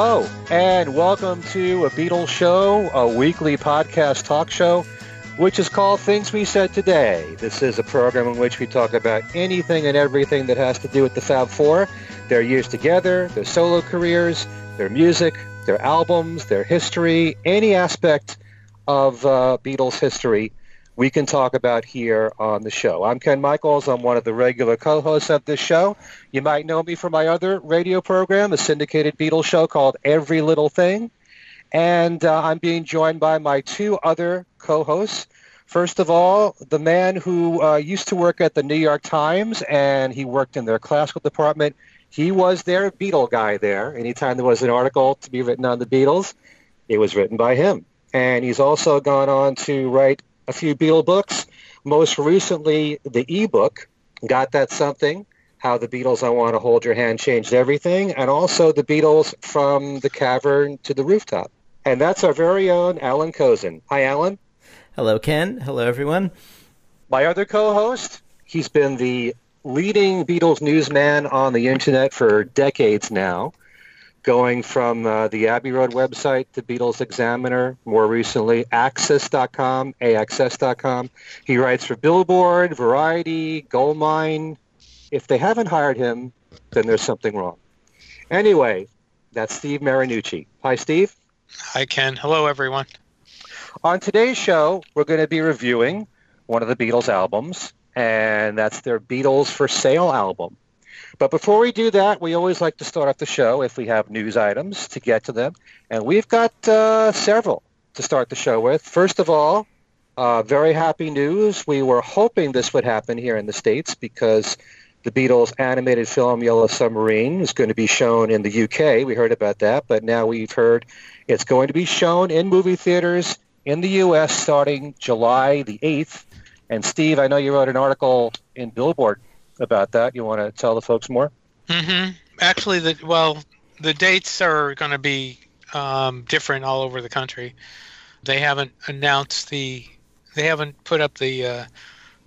Hello, and welcome to a Beatles show, a weekly podcast talk show, which is called Things We Said Today. This is a program in which we talk about anything and everything that has to do with the Fab Four, their years together, their solo careers, their music, their albums, their history, any aspect of uh, Beatles history we can talk about here on the show. I'm Ken Michaels. I'm one of the regular co-hosts of this show. You might know me from my other radio program, a syndicated Beatles show called Every Little Thing. And uh, I'm being joined by my two other co-hosts. First of all, the man who uh, used to work at the New York Times and he worked in their classical department. He was their Beatle guy there. Anytime there was an article to be written on the Beatles, it was written by him. And he's also gone on to write a few Beatle books. Most recently, the ebook, Got That Something, How the Beatles I Want to Hold Your Hand Changed Everything, and also the Beatles from the cavern to the rooftop. And that's our very own Allan Kozinn. Hi, Alan. Hello, Ken. Hello, everyone. My other co-host, he's been the leading Beatles newsman on the internet for decades now going from uh, the Abbey Road website to Beatles Examiner, more recently Axis.com, AXS.com. He writes for Billboard, Variety, Goldmine. If they haven't hired him, then there's something wrong. Anyway, that's Steve Marinucci. Hi, Steve. Hi, Ken. Hello, everyone. On today's show, we're going to be reviewing one of the Beatles albums, and that's their Beatles for Sale album. But before we do that, we always like to start off the show if we have news items to get to them. And we've got uh, several to start the show with. First of all, uh, very happy news. We were hoping this would happen here in the States because the Beatles animated film Yellow Submarine is going to be shown in the UK. We heard about that, but now we've heard it's going to be shown in movie theaters in the US starting July the 8th. And Steve, I know you wrote an article in Billboard about that. You want to tell the folks more? Mm-hmm. Actually, the well, the dates are going to be um, different all over the country. They haven't announced the, they haven't put up the uh,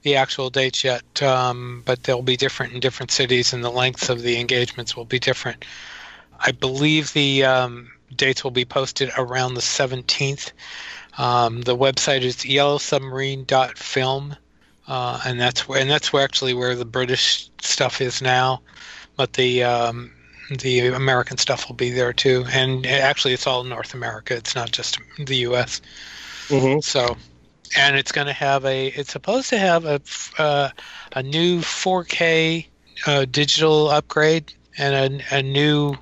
the actual dates yet, um, but they'll be different in different cities, and the length of the engagements will be different. I believe the um, dates will be posted around the 17th. Um, the website is yellowsubmarine.film uh, and that's where and that's where actually where the British stuff is now, but the um, the American stuff will be there too. And actually, it's all North America. It's not just the U.S. Mm-hmm. So, and it's going to have a. It's supposed to have a uh, a new 4K uh, digital upgrade and a, a new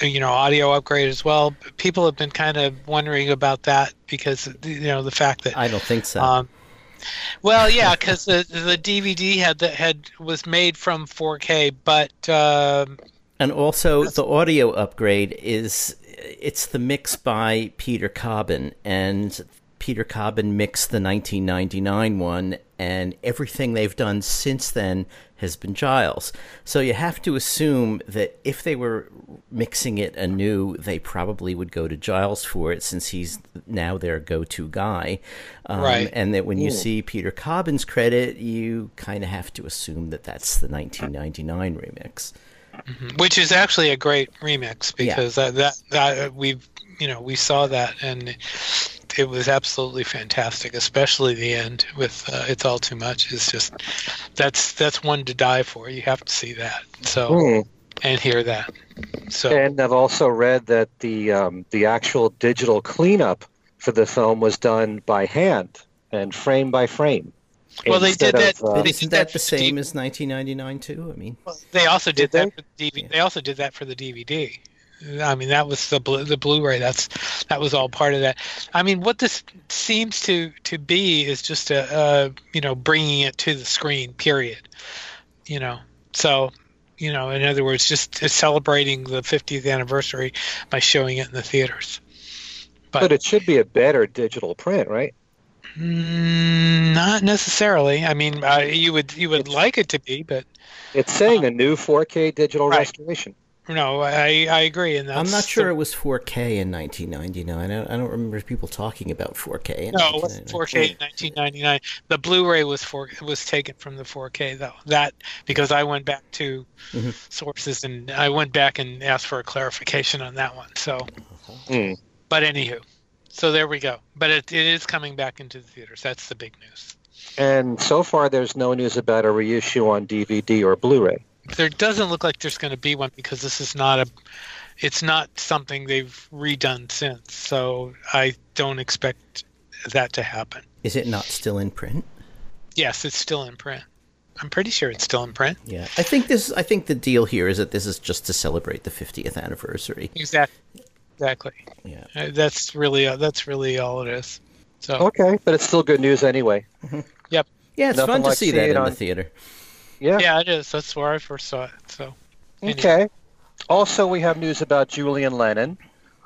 you know audio upgrade as well. People have been kind of wondering about that because you know the fact that I don't think so. Um, well, yeah, because the the DVD had the, had was made from 4K, but um, and also the audio upgrade is it's the mix by Peter Cobbin, and Peter Cobbin mixed the 1999 one, and everything they've done since then has been Giles. So you have to assume that if they were mixing it anew, they probably would go to Giles for it since he's now their go to guy. Um, right. And that when you see Peter Cobbin's credit, you kind of have to assume that that's the 1999 remix. Mm-hmm. Which is actually a great remix because yeah. that, that, that we you know we saw that and it was absolutely fantastic, especially the end with uh, "It's All Too Much." It's just that's that's one to die for. You have to see that. So mm. and hear that. So and I've also read that the um, the actual digital cleanup for the film was done by hand and frame by frame. Well, they did that. Of, uh, they did that the same as 1999 too. I mean, well, they also did, did that for the DVD. Yeah. They also did that for the DVD. I mean, that was the the Blu-ray. That's that was all part of that. I mean, what this seems to to be is just a, a you know bringing it to the screen. Period. You know, so you know, in other words, just celebrating the 50th anniversary by showing it in the theaters. But, but it should be a better digital print, right? Mm, not necessarily. I mean, uh, you would you would it's, like it to be, but it's saying uh, a new 4K digital right. restoration. No, I I agree, and that's I'm not sure the- it was 4K in 1999. I don't, I don't remember people talking about 4K. In no, it wasn't 4K in 1999. The Blu-ray was for was taken from the 4K though. That because I went back to Mhm. sources and I went back and asked for a clarification on that one. So, Hmm. but anywho, so there we go. But it, it is coming back into the theaters. That's the big news. And so far, there's no news about a reissue on DVD or Blu-ray. There doesn't look like there's going to be one because this is not a. It's not something they've redone since. So I don't expect that to happen. Is it not still in print? Yes, it's still in print. I'm pretty sure it's still in print. Yeah, I think this. I think the deal here is that this is just to celebrate the 50th anniversary. Exactly. Exactly. Yeah. Uh, That's really uh, that's really all it is. So Okay, but it's still good news anyway. Yep. Yeah, it's Nothing fun to like see that in on- the theater. Yeah. yeah, it is. That's where I first saw it. So Okay. Also, we have news about Julian Lennon.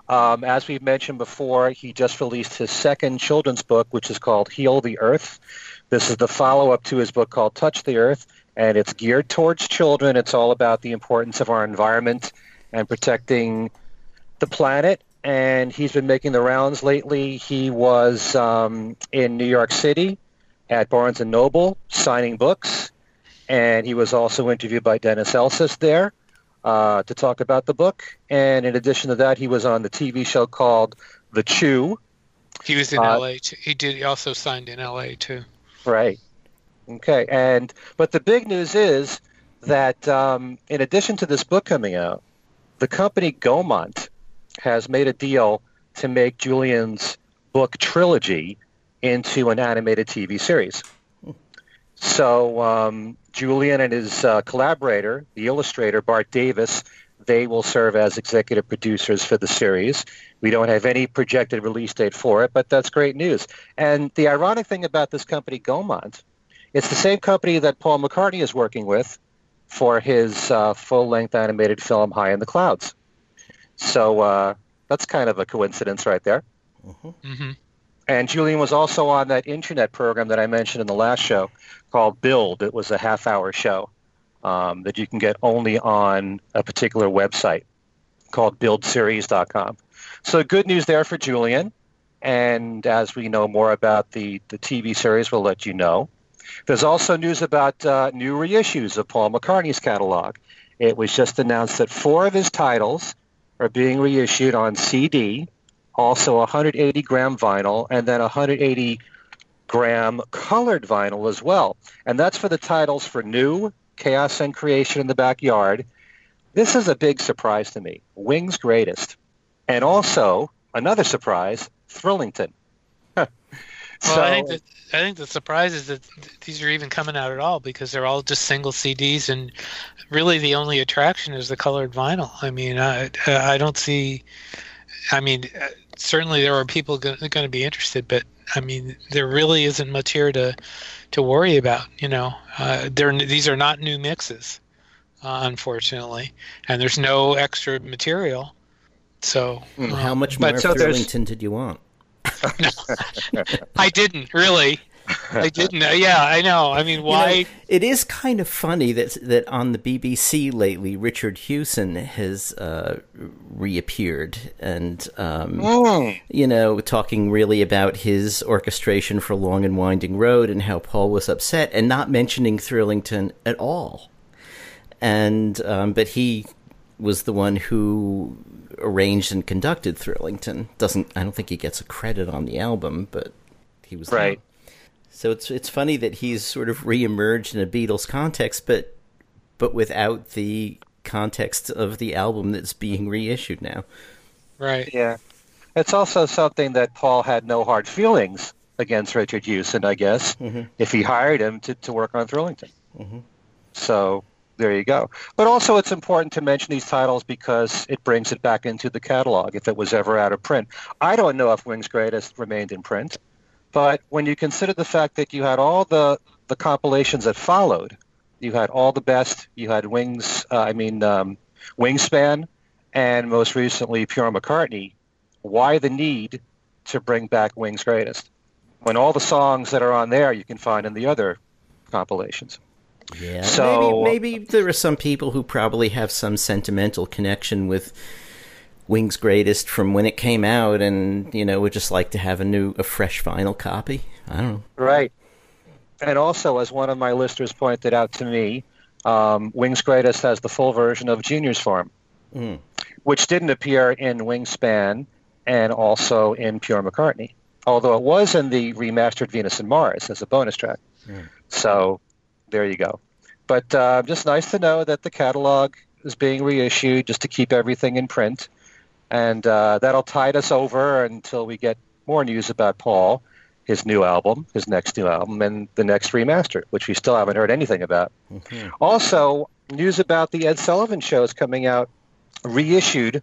Um, as we've mentioned before, he just released his second children's book, which is called Heal the Earth. This is the follow up to his book called Touch the Earth, and it's geared towards children. It's all about the importance of our environment and protecting the planet. And he's been making the rounds lately. He was um, in New York City at Barnes and Noble signing books, and he was also interviewed by Dennis Elsas there uh, to talk about the book. And in addition to that, he was on the TV show called The Chew. he was in Uh, L.A. Too. He did. He also signed in L.A. too. Right. Okay. And but the big news is that um, in addition to this book coming out, the company Gaumont has made a deal to make Julian's book trilogy into an animated TV series. So um, Julian and his uh, collaborator, the illustrator Bart Davis, they will serve as executive producers for the series. We don't have any projected release date for it, but that's great news. And the ironic thing about this company, Gaumont, it's the same company that Paul McCartney is working with for his uh, full-length animated film High in the Clouds. So uh, that's kind of a coincidence right there. hmm And Julian was also on that internet program that I mentioned in the last show called Build. It was a half hour show um, that you can get only on a particular website called buildseries.com. So good news there for Julian. And as we know more about the, the TV series, we'll let you know. There's also news about uh, new reissues of Paul McCartney's catalog. It was just announced that four of his titles are being reissued on CD, also 180 gram vinyl, and then 180 gram colored vinyl as well. And that's for the titles for New, Chaos and Creation in the Backyard. This is a big surprise to me. Wings Greatest. And also, another surprise, Thrillington. Well, I think that I think the surprise is that these are even coming out at all because they're all just single CDs, and really the only attraction is the colored vinyl. I mean, I I don't see. I mean, uh, certainly there are people going to be interested, but I mean, there really isn't much here to to worry about. You know, uh, these are not new mixes, uh, unfortunately, and there's no extra material. So Hmm. uh, How much more so Thrillington did you want? no, I didn't really. I didn't. Yeah, I know. I mean, You know, why? it is kind of funny that that on the BBC lately, Richard Hewson has uh, reappeared and um, Mm. you know talking really about his orchestration for Long and Winding Road and how Paul was upset and not mentioning Thrillington at all. And um, but he was the one who arranged and conducted Thrillington. Doesn't I don't think he gets a credit on the album, but he was the Right. So it's it's funny that he's sort of reemerged in a Beatles context, but but without the context of the album that's being reissued now. Right. Yeah. It's also something that Paul had no hard feelings against Richard Hewson, I guess, Mhm. if he hired him to, to work on Thrillington. Mhm. So there you go. But also, it's important to mention these titles because it brings it back into the catalog if it was ever out of print. I don't know if Wings Greatest remained in print, but when you consider the fact that you had all the, the compilations that followed, you had All the Best, you had Wings, uh, I mean, um, Wingspan, and most recently Pure McCartney, why the need to bring back Wings Greatest? When all the songs that are on there you can find in the other compilations. Yeah, So- maybe, maybe there are some people who probably have some sentimental connection with Wings Greatest from when it came out, and you know would just like to have a new, a fresh vinyl copy. I don't know. Right. And also, as one of my listeners pointed out to me, um, Wings Greatest has the full version of Junior's Farm, Mm. which didn't appear in Wingspan and also in Pure McCartney, although it was in the remastered Venus and Mars as a bonus track. Mm. So there you go. But uh, just nice to know that the catalog is being reissued just to keep everything in print. And uh, that'll tide us over until we get more news about Paul, his new album, his next new album, and the next remaster, which we still haven't heard anything about. Mhm. Also, news about the Ed Sullivan show is coming out reissued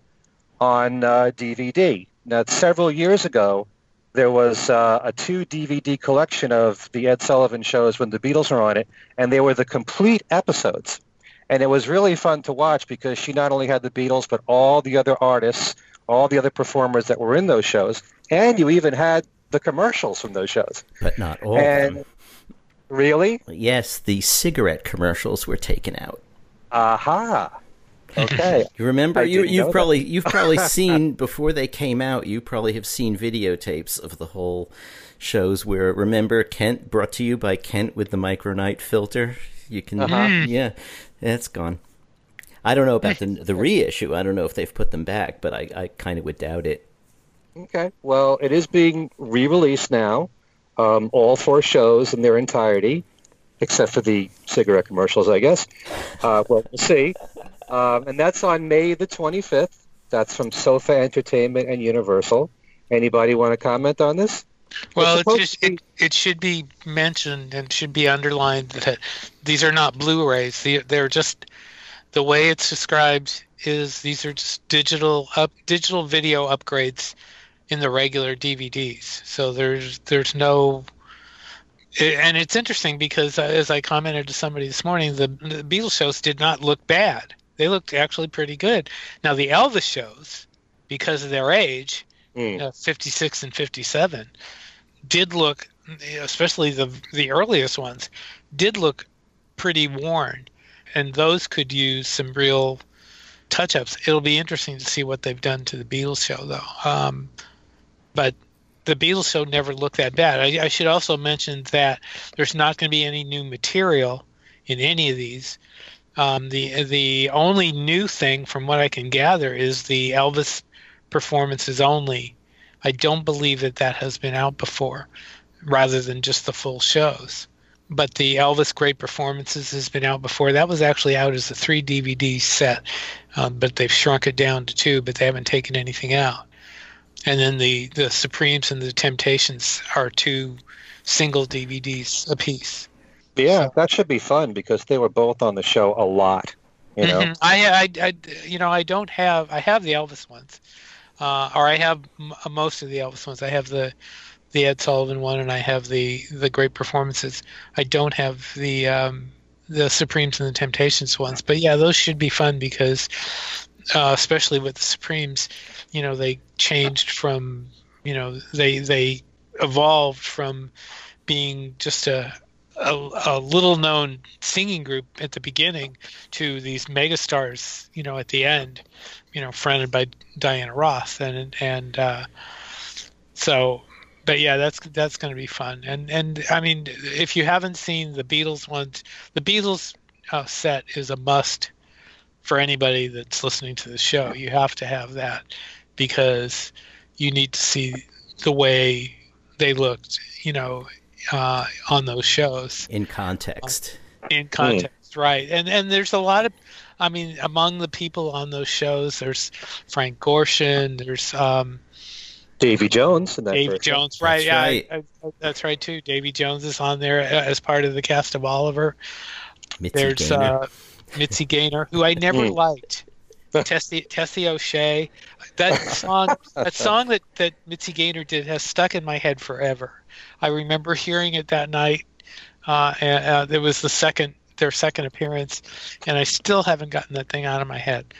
on uh, DVD. Now, several years ago, there was uh, a two DVD collection of the Ed Sullivan shows when the Beatles were on it, and they were the complete episodes. And it was really fun to watch because she not only had the Beatles, but all the other artists, all the other performers that were in those shows, and you even had the commercials from those shows. But not all of and them. really, Yes, the cigarette commercials were taken out. aha, okay. You remember? I you you've that. probably you've probably seen before they came out. You probably have seen videotapes of the whole shows where remember Kent brought to you by Kent with the Micronite filter. You can Uh-huh. yeah, that's gone. I don't know about the the reissue. I don't know if they've put them back, but I, I kind of would doubt it. Okay. Well, it is being re-released now, um, all four shows in their entirety, except for the cigarette commercials, I guess. Uh, well, we'll see. Um, and that's on May the 25th. That's from Sofa Entertainment and Universal. Anybody want to comment on this? Well, It's it, just, it, it should be mentioned and should be underlined that these are not Blu-rays. They, they're just the way it's described is these are just digital up digital video upgrades in the regular DVDs. So there's there's no and it's interesting because uh, as I commented to somebody this morning, the, the Beatles shows did not look bad. They looked actually pretty good. Now the Elvis shows, because of their age, Mm. uh, 56 and 57 did look especially the the earliest ones did look pretty worn. And those could use some real touch-ups. It'll be interesting to see what they've done to the beatles show though. Um, but the beatles show never looked that bad. I, I should also mention that there's not going to be any new material in any of these. Um, the the only new thing from what i can gather is the elvis performances only. I don't believe that that has been out before, rather than just the full shows. But the Elvis Great Performances has been out before. That was actually out as a three DVD set, um, but they've shrunk it down to two, but they haven't taken anything out. And then the, the Supremes and the Temptations are two single DVDs apiece. Yeah, that should be fun because they were both on the show a lot. You know, Mhm. I, I, I, you know, I don't have. I have the Elvis ones, uh, or I have m- most of the Elvis ones. I have the, the Ed Sullivan one, and I have the the great performances. I don't have the um, the Supremes and the Temptations ones. But yeah, those should be fun because, uh, especially with the Supremes, you know, they changed from, you know, they they evolved from being just a a, a little known singing group at the beginning to these megastars, you know, at the end, you know, fronted by Diana Ross, and and uh, so, but yeah, that's that's going to be fun, and and I mean, if you haven't seen the Beatles ones, the Beatles uh, set is a must for anybody that's listening to the show. You have to have that because you need to see the way they looked, you know, uh, on those shows In context, in context, right? And and there's a lot of, I mean, among the people on those shows, there's Frank Gorshin, there's um, Davy Jones and Davy person. Jones, right? That's yeah, right. I, I, that's right too. Davy Jones is on there uh, as part of the cast of Oliver. Mitzi There's Gaynor. uh, Mitzi Gaynor, who I never Mm. liked. Tessie Tessie O'Shea, that song, that song that that Mitzi Gaynor did has stuck in my head forever. I remember hearing it that night. Uh, and, uh, it was the second their second appearance, and I still haven't gotten that thing out of my head.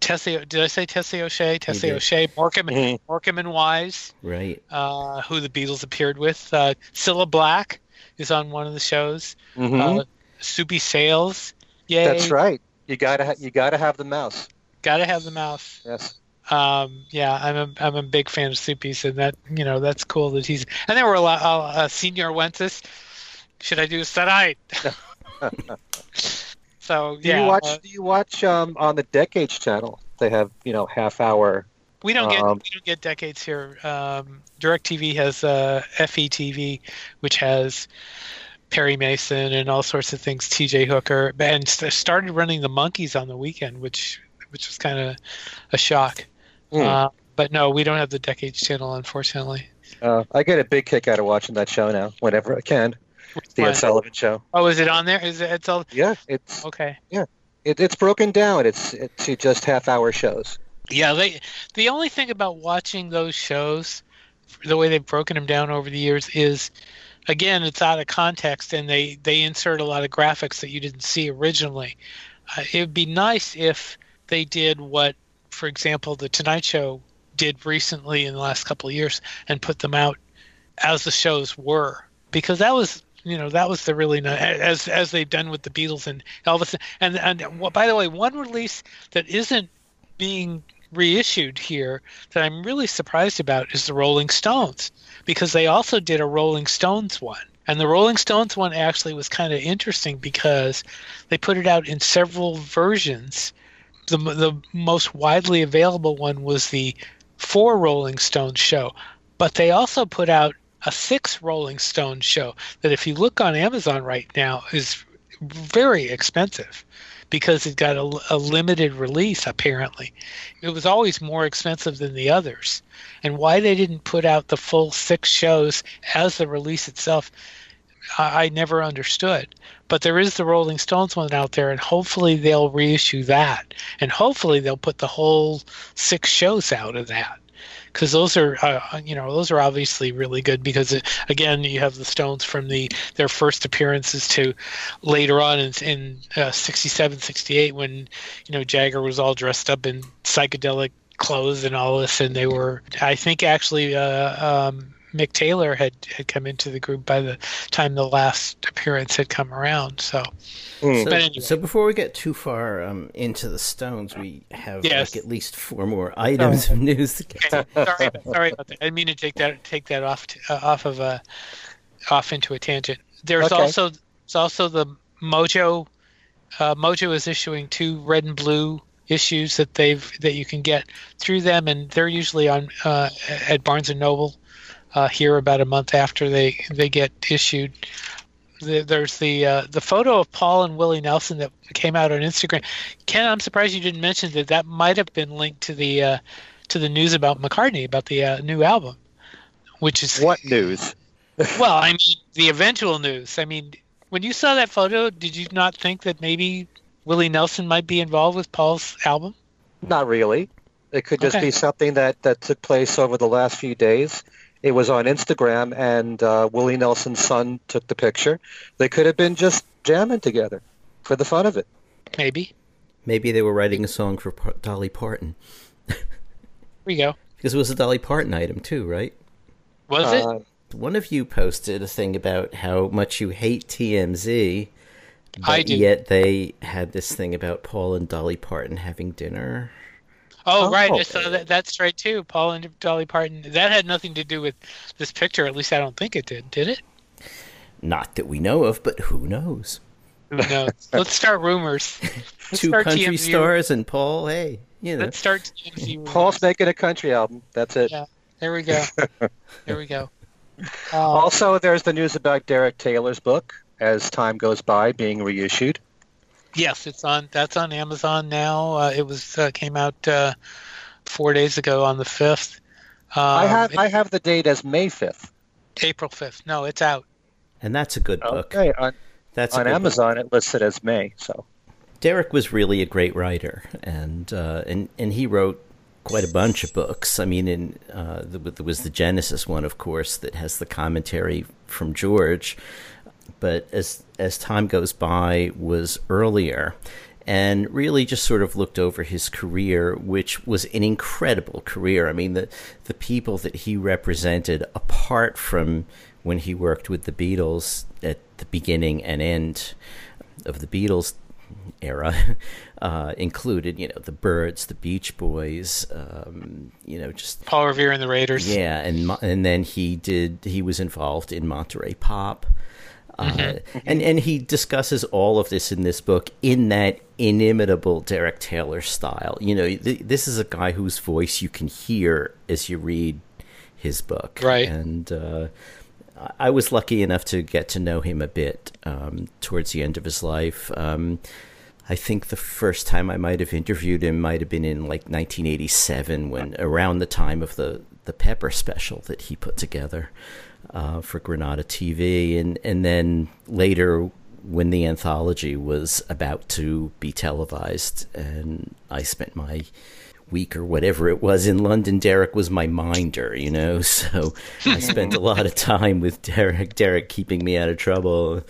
Tessie, did I say Tessie O'Shea? Tessie. O'Shea, Morecambe, Mhm. Morecambe and Wise right. uh, who the Beatles appeared with. Uh, Cilla Black is on one of the shows. Mhm. Uh, Soupy Sales. yeah, That's right. You gotta ha- you gotta have the mouse. Gotta have the mouse. Yes. Um, yeah, I'm a I'm a big fan of Soupy's, and that you know that's cool that he's. And there were a lot. Uh, uh, Señor Wences. Should I do tonight? so Do yeah, you watch? uh, do you watch um, on the Decades channel? They have you know half hour. we don't get um, we don't get decades here. Um, DirecTV has uh, FETV, which has Perry Mason and all sorts of things. T.J. Hooker, and started running the Monkees on the weekend, which which was kind of a shock. Hmm. Uh, but no, we don't have the Decades channel, unfortunately. Uh, I get a big kick out of watching that show now, whenever I can. The Ed Sullivan Show. Oh, is it on there? Is it? It's all Yeah, it's okay. Yeah, it, it's broken down. It's to just half hour shows. Yeah, they. The only thing about watching those shows, the way they've broken them down over the years, is, again, it's out of context, and they they insert a lot of graphics that you didn't see originally. Uh, it would be nice if they did what, for example, the Tonight Show did recently in the last couple of years, and put them out as the shows were, because that was. You know that was the really ni- as as they've done with the Beatles and Elvis and and by the way one release that isn't being reissued here that I'm really surprised about is the Rolling Stones because they also did a Rolling Stones one. And the Rolling Stones one actually was kind of interesting because they put it out in several versions. The, the most widely available one was the four Rolling Stones show, but they also put out a six Rolling Stones show that, if you look on Amazon right now, is very expensive because it got a, a limited release apparently. It was always more expensive than the others. And why they didn't put out the full six shows as the release itself I, I never understood. But there is the rolling stones one out there and hopefully they'll reissue that. And hopefully they'll put the whole six shows out of that because those are uh, you know those are obviously really good because it, again you have the Stones from the their first appearances to later on in, in uh, 67 68 when you know Jagger was all dressed up in psychedelic clothes and all this and they were I think actually uh, um, Mick Taylor had had come into the group by the time the last appearance had come around so Hmm. So, anyway. so before we get too far um, into the Stones, we have Yes. like at least four more items of news to get to. sorry, sorry about that. I mean to take that take that off t- uh, off of uh, off into a tangent. There's Okay. also there's also the Mojo. Uh, Mojo is issuing two red and blue issues that they've that you can get through them, and they're usually on uh, at Barnes and Noble uh, here about a month after they they get issued. The, there's the uh, the photo of Paul and Willie Nelson that came out on Instagram. Ken, I'm surprised you didn't mention that. That might have been linked to the uh, to the news about McCartney about the uh, new album, which is What news? well, I mean the eventual news. I mean, when you saw that photo, did you not think that maybe Willie Nelson might be involved with Paul's album? Not really. It could just Okay. be something that, that took place over the last few days. It was on Instagram, and uh, Willie Nelson's son took the picture. They could have been just jamming together for the fun of it. Maybe. Maybe they were writing a song for Pa- Dolly Parton Here we go. because it was a Dolly Parton item too, right? Was it? Uh, One of you posted a thing about how much you hate TMZ, but I do. yet they had this thing about Paul and Dolly Parton having dinner. Oh, Oh. right. I saw that. That's right too. Paul and Dolly Parton. That had nothing to do with this picture. At least I don't think it did. Did it? Not that we know of, but who knows? Who knows? Let's start rumors. Let's Two start country TMZ stars and Paul. Hey, you know. Let's start TMZ rumors. Paul's making a country album. That's it. Yeah. There we go. there we go. Um, Also, there's the news about Derek Taylor's book, As Time Goes By, being reissued. Yes, it's on. That's on Amazon now. Uh, it was uh, came out uh, four days ago on the fifth. Um, I have it- I have the date as May 5th. April fifth. No, it's out. and that's a good book. Okay, on, That's on good book. Amazon it listed as May. So Derek was really a great writer, and uh, and and he wrote quite a bunch of books. I mean, in uh, there was the Genesis one, of course, that has the commentary from George. But as as time goes by, was earlier, and really just sort of looked over his career, which was an incredible career. I mean, the the people that he represented, apart from when he worked with the Beatles at the beginning and end of the Beatles era uh, included, you know, the Byrds, the Beach Boys, um, you know, just Paul Revere and the Raiders. Yeah, and and then he did. He was involved in Monterey Pop. Uh, mm-hmm. and and he discusses all of this in this book in that inimitable Derek Taylor style. You know, th- this is a guy whose voice you can hear as you read his book, right? And uh, I was lucky enough to get to know him a bit um, towards the end of his life. Um, I think the first time I might have interviewed him might have been in like 1987, when around the time of the the Pepper special that he put together uh, for Granada TV, and and then later when the anthology was about to be televised, and I spent my week or whatever it was in London, Derek was my minder, you know. So I spent a lot of time with Derek, Derek keeping me out of trouble,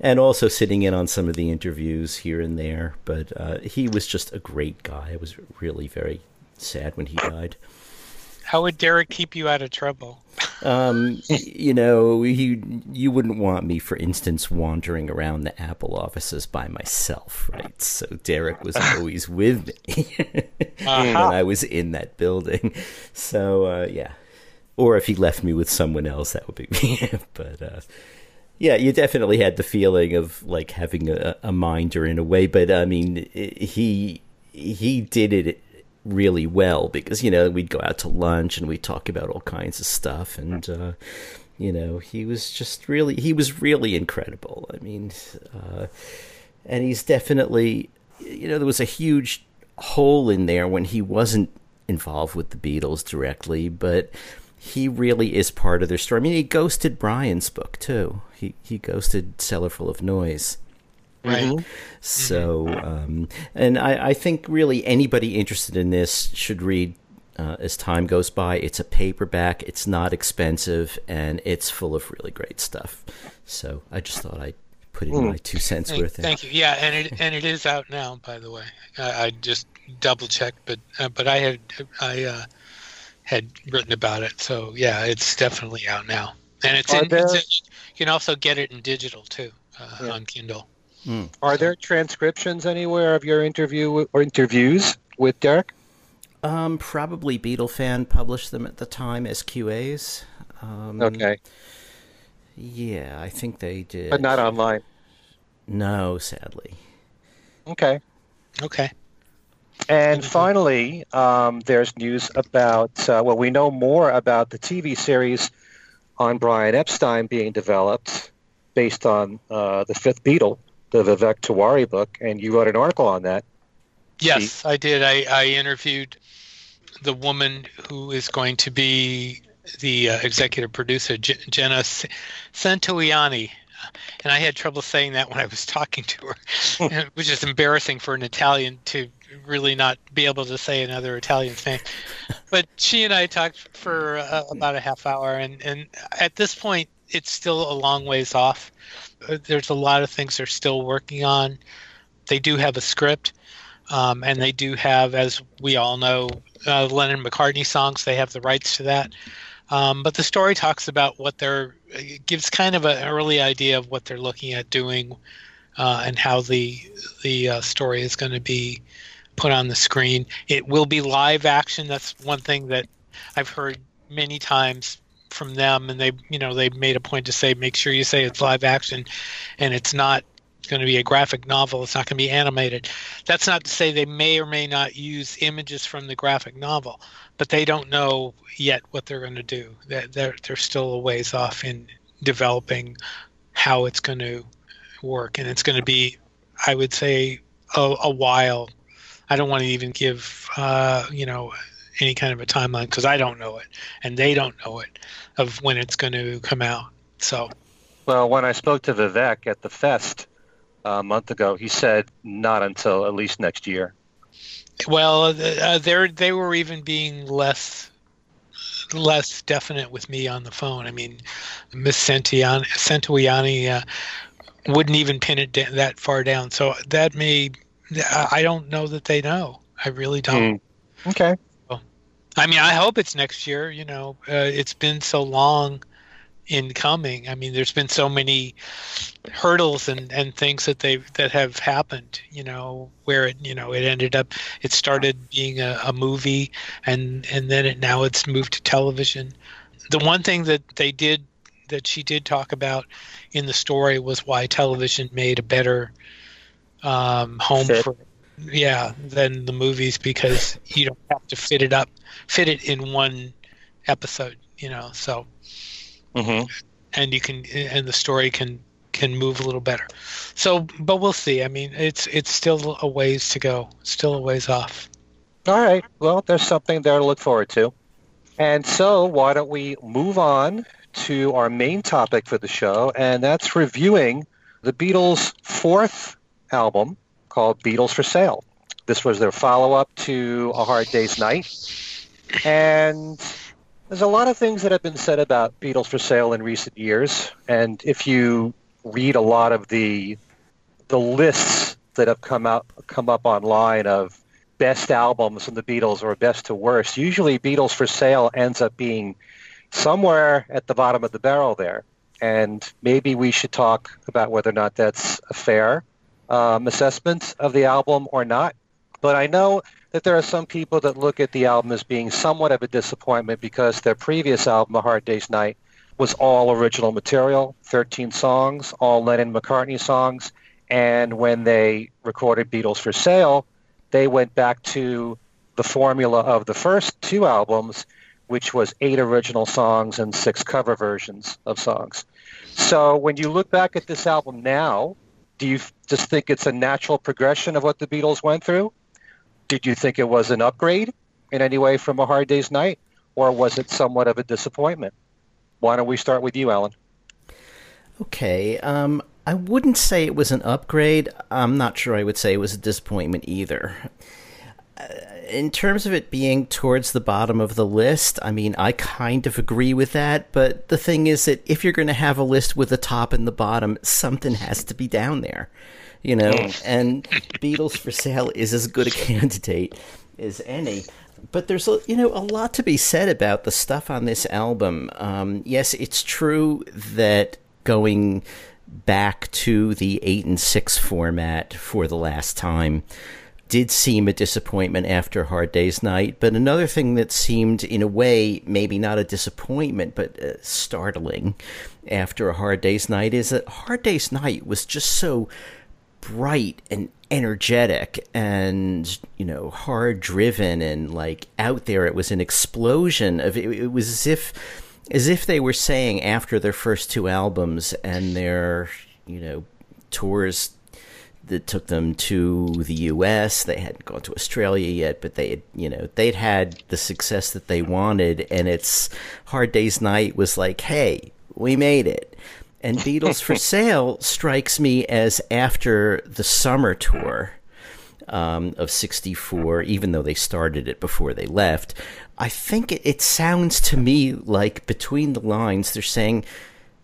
and also sitting in on some of the interviews here and there. But uh, he was just a great guy. I was really very sad when he died. How would Derek keep you out of trouble? um, you know, he, you wouldn't want me, for instance, wandering around the Apple offices by myself, right? So Derek was always with me uh-huh. when I was in that building. So uh, yeah, or if he left me with someone else, that would be me. but uh, yeah, you definitely had the feeling of like having a, a minder in a way. But I mean, he he did it really well because you know we'd go out to lunch and we'd talk about all kinds of stuff and uh, you know he was just really he was really incredible. I mean uh, and he's definitely you know there was a huge hole in there when he wasn't involved with the beatles directly but he really is part of their story. I mean he ghosted brian's book too. He he ghosted cellarful of noise Right. Mm-hmm. So, um, and I, I, think really anybody interested in this should read uh, as time goes by. It's a paperback, it's not expensive, and it's full of really great stuff. So I just thought I'd put in mm. my two cents thank, worth. Thank you. Yeah, and it and it is out now, by the way. I, I just double checked, but uh, but I had I uh, had written about it, so yeah, it's definitely out now, and it's, in, it's in, you can also get it in digital too uh, yeah. on Kindle. Mm. Are there transcriptions anywhere of your interview or interviews with Derek? Um, probably Beatle fan published them at the time as QAs. Um, okay. Yeah, I think they did. But not online. No, sadly. Okay. Okay. And finally, um, there's news about, uh, well, we know more about the TV series on Brian Epstein being developed based on uh, the fifth Beatle the Vivek Tiwary book, and you wrote an article on that. Yes, I did. I, I interviewed the woman who is going to be the uh, executive producer, J- Jenna Santoianni. And I had trouble saying that when I was talking to her, which is embarrassing for an Italian to really not be able to say another Italian's name. But she and I talked for uh, about a half hour, and, and at this point, it's still a long ways off. Uh, there's a lot of things they're still working on. They do have a script, um, and they do have, as we all know, uh, Lennon McCartney songs. They have the rights to that. Um, but the story talks about what they're gives kind of an early idea of what they're looking at doing, uh, and how the the uh, story is going to be put on the screen. It will be live action. That's one thing that I've heard many times from them, and they you know they made a point to say make sure you say it's live action, and it's not going to be a graphic novel. It's not going to be animated. That's not to say they may or may not use images from the graphic novel, but they don't know yet what they're going to do. They're, they're, they're still a ways off in developing how it's going to work. And it's going to be, I would say, a, a while. I don't want to even give, uh, you know, any kind of a timeline because I don't know it and they don't know it of when it's going to come out. So, well, when I spoke to Vivek at the fest a month ago, he said not until at least next year. Well, uh, they they were even being less less definite with me on the phone. I mean, Miss Santoianni uh, wouldn't even pin it that far down. So that may I don't know that they know. I really don't. Mm. Okay. I mean, I hope it's next year. You know, uh, it's been so long. in coming. I mean, there's been so many hurdles and, and things that they that have happened. You know, where it you know it ended up it started being a, a movie and and then it now it's moved to television. The one thing that they did that she did talk about in the story was why television made a better um, home Fit. for yeah than the movies because you don't have to fit it up fit it in one episode you know so. Mm-hmm. and you can and the story can can move a little better. So but we'll see. I mean it's it's still a ways to go still a ways off. All right. Well there's something there to look forward to. And so why don't we move on to our main topic for the show and that's reviewing the beatles fourth album called Beatles for Sale. This was their follow up to A Hard Day's Night. And there's a lot of things that have been said about Beatles for Sale in recent years. And if you read a lot of the the lists that have come out come up online of best albums from the Beatles or best to worst, usually Beatles for Sale ends up being somewhere at the bottom of the barrel there. And maybe we should talk about whether or not that's fair um, assessment of the album or not. But I know that there are some people that look at the album as being somewhat of a disappointment because their previous album, A Hard Day's Night, was all original material, 13 songs, all Lennon McCartney songs. And when they recorded Beatles for Sale, they went back to the formula of the first two albums, which was eight original songs and six cover versions of songs. So when you look back at this album now, do you just think it's a natural progression of what the Beatles went through? Did you think it was an upgrade in any way from A Hard Day's Night, or was it somewhat of a disappointment? Why don't we start with you, Alan? Okay. Um, I wouldn't say it was an upgrade. I'm not sure I would say it was a disappointment either. In terms of it being towards the bottom of the list, I mean, I kind of agree with that. But the thing is that if you're going to have a list with the top and the bottom, something has to be down there, you know. Mm. and Beatles for Sale is as good a candidate as any. But there's you know a lot to be said about the stuff on this album. Um, yes, it's true that going back to the eight and six format for the last time did seem a disappointment after Hard Day's Night. But another thing that seemed, in a way, maybe not a disappointment, but uh, startling after a Hard Day's Night is that Hard Day's Night was just so bright and energetic and you know hard driven and like out there it was an explosion of it, it was as if as if they were saying after their first two albums and their you know tours that took them to the U.S. They hadn't gone to Australia yet, but they had, you know, they'd had the success that they wanted, and it's Hard Day's Night was like, hey, we made it. And Beatles for Sale strikes me as after the summer tour um, of 64, even though they started it before they left. I think it, it sounds to me like between the lines, they're saying,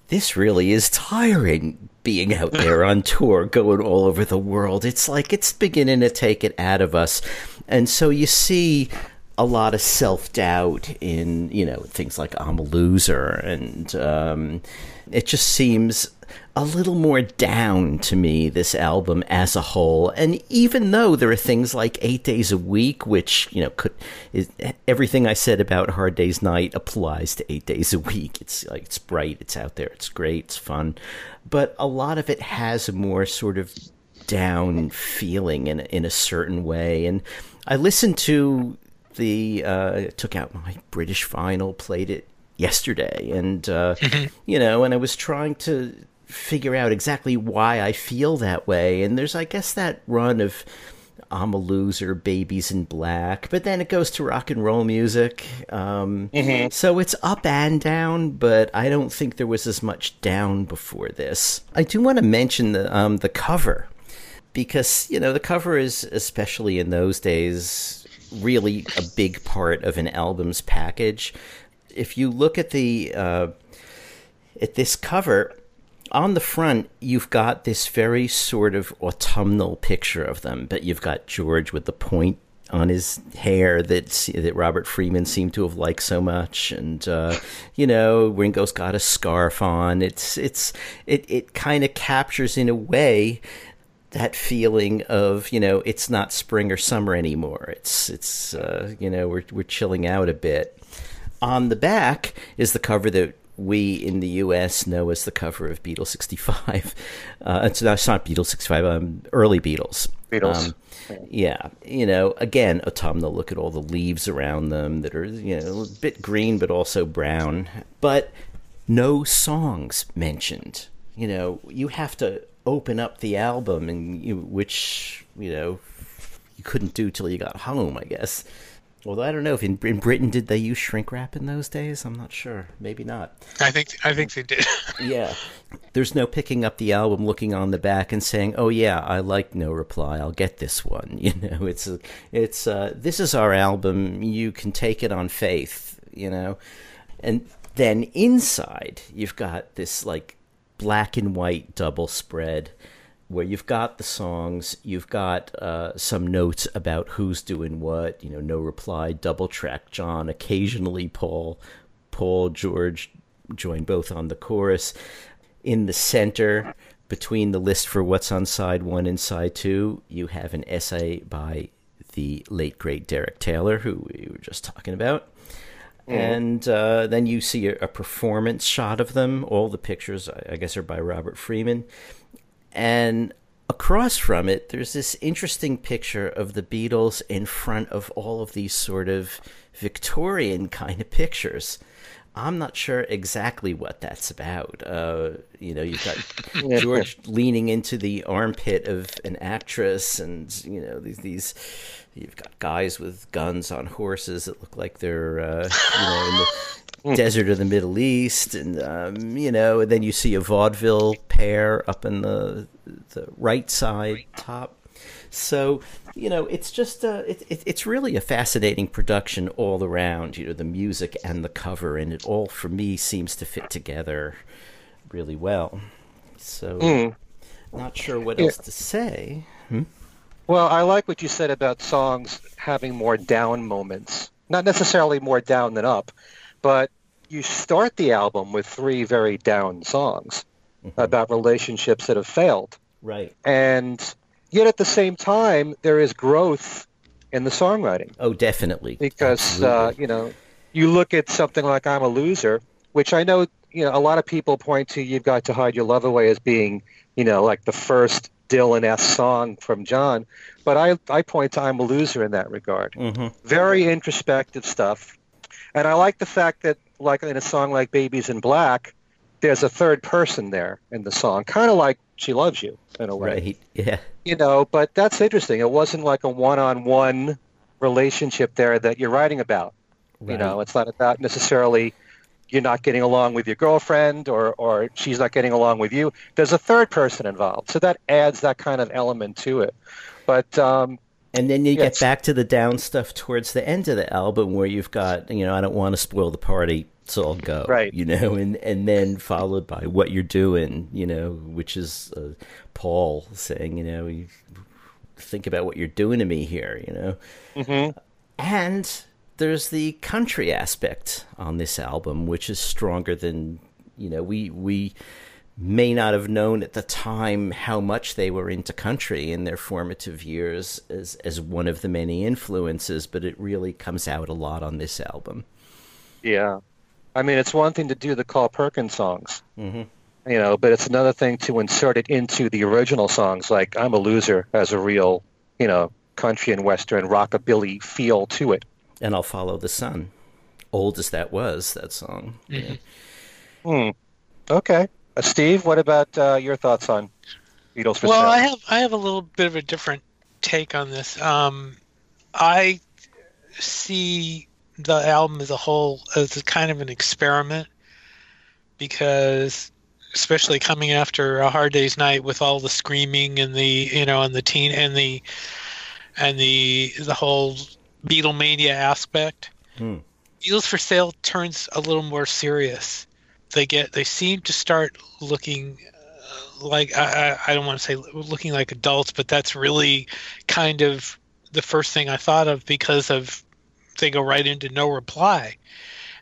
this really is tiring being out there on tour, going all over the world. It's like it's beginning to take it out of us. And so you see a lot of self doubt in, you know, things like I'm a loser. And um, it just seems a little more down to me, this album as a whole. And even though there are things like Eight Days a Week, which, you know, could, is, everything I said about Hard Day's Night applies to Eight Days a Week. It's like, it's bright, it's out there, it's great, it's fun. But a lot of it has a more sort of down feeling in, in a certain way. And I listened to the, uh, took out my British vinyl, played it yesterday and uh, mm-hmm. you know and i was trying to figure out exactly why I feel that way. And there's, I guess, that run of I'm a loser, Baby's in Black, but then it goes to rock and roll music. Um, mm-hmm. So it's up and down, but I don't think there was as much down before this. I do want to mention the um, the cover because you know the cover is especially in those days really a big part of an album's package. If you look at the uh, at this cover, on the front, you've got this very sort of autumnal picture of them, but you've got George with the point on his hair that that Robert Freeman seemed to have liked so much, and uh, you know Ringo's got a scarf on. It's it's it it kind of captures in a way that feeling of you know it's not spring or summer anymore. It's it's uh, you know we're we're chilling out a bit. On the back is the cover that we in the U.S. know as the cover of Beatles '65. Uh, it's, not, it's not Beatles '65, um, early Beatles. Beatles. Um, yeah, you know, again, autumnal. Look at all the leaves around them that are you know a bit green but also brown, but no songs mentioned. You know, you have to open up the album, and you, which you know you couldn't do till you got home, I guess. Well, I don't know if in, in Britain did they use shrink wrap in those days. I'm not sure. Maybe not. I think I think they did. yeah. There's no picking up the album, looking on the back, and saying, "Oh yeah, I like No Reply. I'll get this one." You know, it's it's uh, this is our album. You can take it on faith. You know, and then inside you've got this like black and white double spread where you've got the songs, you've got uh, some notes about who's doing what. You know, no reply, double track John, occasionally Paul, Paul, George join both on the chorus. In the center, between the list for what's on side one and side two, you have an essay by the late great Derek Taylor, who we were just talking about. Mm. And uh, then you see a, a, performance shot of them. All the pictures, I guess, are by Robert Freeman. And across from it, there's this interesting picture of the Beatles in front of all of these sort of Victorian kind of pictures. I'm not sure exactly what that's about. Uh, you know, you've got George leaning into the armpit of an actress, and you know these these. You've got guys with guns on horses that look like they're, uh, you know, in the Hmm. desert of the Middle East, and um, you know, and then you see a vaudeville pair up in the the right side top. So you know, it's just a, it, it, it's really a fascinating production all around. You know, the music and the cover, and it all for me seems to fit together really well. So, mm. not sure what yeah. else to say. Hmm? Well, I like what you said about songs having more down moments. Not necessarily more down than up, but you start the album with three very down songs mm-hmm. about relationships that have failed. Right. And yet at the same time, there is growth in the songwriting. Oh, definitely. Because, uh, you know, you look at something like I'm a Loser, which I know, you know, a lot of people point to You've Got to Hide Your Love Away as being, you know, like the first Dylan-esque song from John. But I, I point to I'm a Loser in that regard. Mm-hmm. Very introspective stuff and I like the fact that, like in a song like Baby's in Black, there's a third person there in the song, kind of like She Loves You in a way. Right. Yeah. You know, but that's interesting. It wasn't like a one-on-one relationship there that you're writing about. Right. You know, it's not about necessarily you're not getting along with your girlfriend or or she's not getting along with you. There's a third person involved, so that adds that kind of element to it. But um, and then you yes. get back to the down stuff towards the end of the album where you've got, you know, I don't want to spoil the party, so I'll go. Right. You know, and, and then followed by what you're doing, you know, which is uh, Paul saying, you know, you think about what you're doing to me here, you know. Mm-hmm. And there's the country aspect on this album, which is stronger than, you know, we, we, may not have known at the time how much they were into country in their formative years as as one of the many influences, but it really comes out a lot on this album. Yeah, I mean, it's one thing to do the Carl Perkins songs, mm-hmm. you know, but it's another thing to insert it into the original songs. Like "I'm a Loser" has a real, you know, country and western rockabilly feel to it. And I'll follow the sun. Old as that was, that song. Mm-hmm. Yeah. Hmm. Okay. Uh, Steve, what about uh, your thoughts on Beatles for Sale? Well, sale? I have I have a little bit of a different take on this. Um, I see the album as a whole as a kind of an experiment because especially coming after a hard day's night with all the screaming and the you know and the teen and the and the the whole Beatlemania aspect. Hmm. Beatles for Sale turns a little more serious they get they seem to start looking uh, like I, I don't want to say looking like adults, but that's really kind of the first thing I thought of because of they go right into no reply.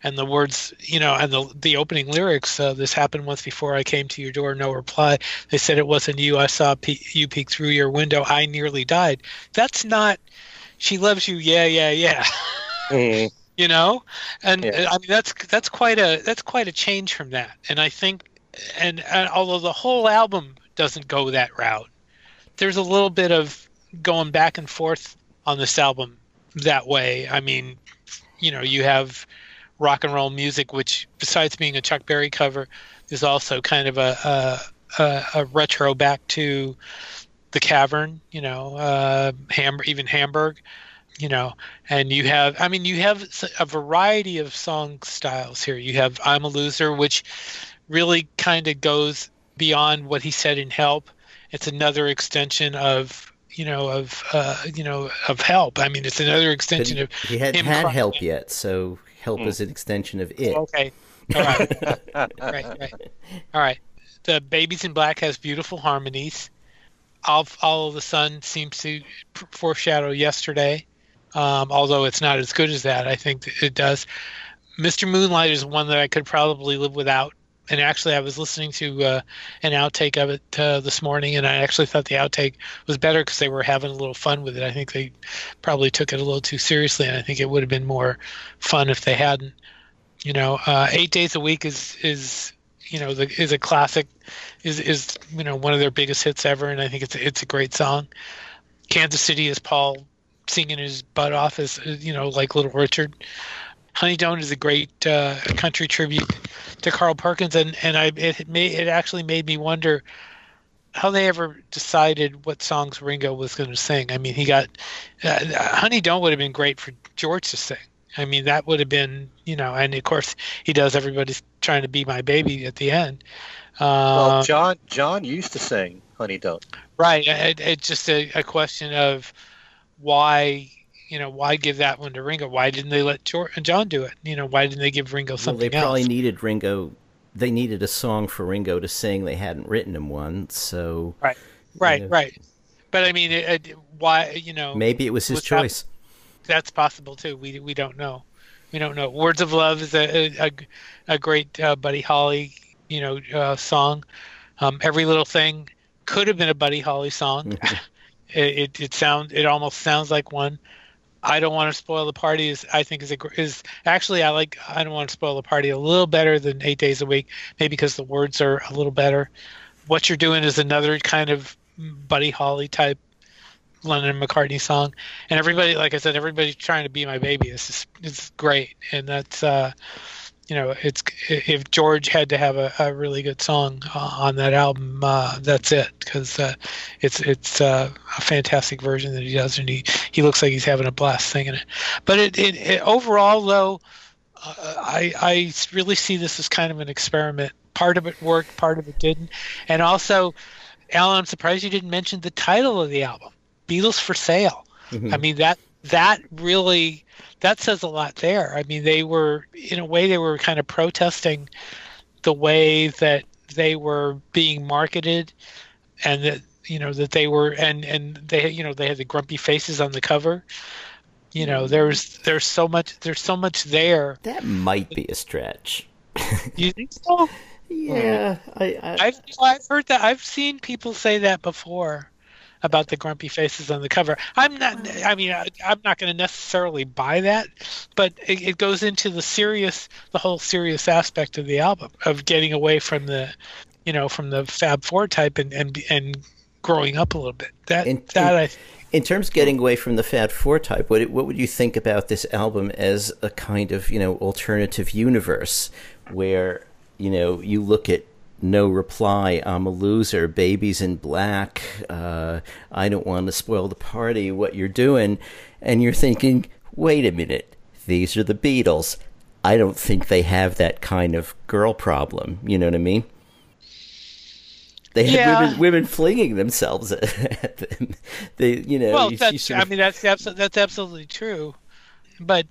And the words you know and the the opening lyrics uh, this happened once before i came to your door no reply. They said it wasn't you i saw pe- you peek through your window i nearly died. That's not she loves you yeah yeah yeah. Mm. You know? And Yeah. i mean that's that's quite a that's quite a change from that. And i think and, and although the whole album doesn't go that route there's a little bit of going back and forth on this album that way. I mean you know you have rock and roll music which besides being a chuck berry cover is also kind of a a, a, a retro back to the cavern you know uh Ham- even hamburg you know and you have i mean you have a variety of song styles here. You have i'm a loser which really kind of goes beyond what he said in help. It's another extension of you know of uh you know of help. I mean it's another extension he, of he hadn't had crying. help yet, so help is an extension of it. okay. All right. Right right. All right. The baby's in black has beautiful harmonies. All, all of the sun seems to foreshadow yesterday um, although it's not as good as that i think it does. Mr moonlight is one that i could probably live without. And actually i was listening to uh, an outtake of it uh, this morning and i actually thought the outtake was better because they were having a little fun with it. I think they probably took it a little too seriously and i think it would have been more fun if they hadn't. You know uh, eight days a week is is you know the, is a classic is is you know one of their biggest hits ever and i think it's it's a great song. Kansas city is paul singing his butt off as you know like little richard honey don't is a great uh, country tribute to carl perkins and and i it made it actually made me wonder how they ever decided what songs ringo was going to sing i mean he got uh, honey don't would have been great for george to sing I mean, that would have been, you know, and of course he does. Everybody's trying to be my baby at the end. Uh, Well, John John used to sing "Honey Don't." right. It, it's just a, a question of why, you know, why give that one to Ringo? Why didn't they let John do it? You know, why didn't they give Ringo Well, something they probably else? needed Ringo. They needed a song for Ringo to sing. They hadn't written him one, so right, right, yeah. right. But I mean, it, it, why, you know, maybe it was his Was that- choice. that's possible too. We we don't know. We don't know. Words of Love is a a, a great uh, Buddy Holly, you know, uh, song. Um, Every little thing could have been a Buddy Holly song. it, it it sound it almost sounds like one. I don't want to spoil the party is I think is a is actually I like I don't want to spoil the party a little better than eight days a week maybe because the words are a little better. What you're doing is another kind of Buddy Holly type Lennon McCartney song, and everybody, like I said, everybody's trying to be my baby. It's just, it's great, and that's uh, you know, it's if George had to have a, a really good song uh, on that album, uh, that's it, because uh, it's it's uh, a fantastic version that he does, and he he looks like he's having a blast singing it. But it, it, it overall, though, uh, I I really see this as kind of an experiment. Part of it worked, part of it didn't, and also, Allan, I'm surprised you didn't mention the title of the album. Beatles for sale. I mean that that really that says a lot there. I mean they were in a way they were kind of protesting the way that they were being marketed and that you know that they were and and they you know they had the grumpy faces on the cover. You know there's there's so much there's so much there. That might be a stretch. You think so? Yeah, I, I, I've I've heard that I've seen people say that before about the grumpy faces on the cover. I'm not. I mean, I, I'm not going to necessarily buy that, but it, it goes into the serious, the whole serious aspect of the album of getting away from the, you know, from the Fab Four type and and and growing up a little bit. That In- that I In terms of getting away from the Fab Four type, what what would you think about this album as a kind of you know alternative universe where you know you look at No Reply, I'm a Loser, Baby's in Black, uh, I don't want to spoil the party, what you're doing, and you're thinking, wait a minute, these are the Beatles. I don't think they have that kind of girl problem. You know what I mean? They had Yeah. women, women flinging themselves at them. They, you know, well, you- you that's, sort I mean, that's that's absolutely true. But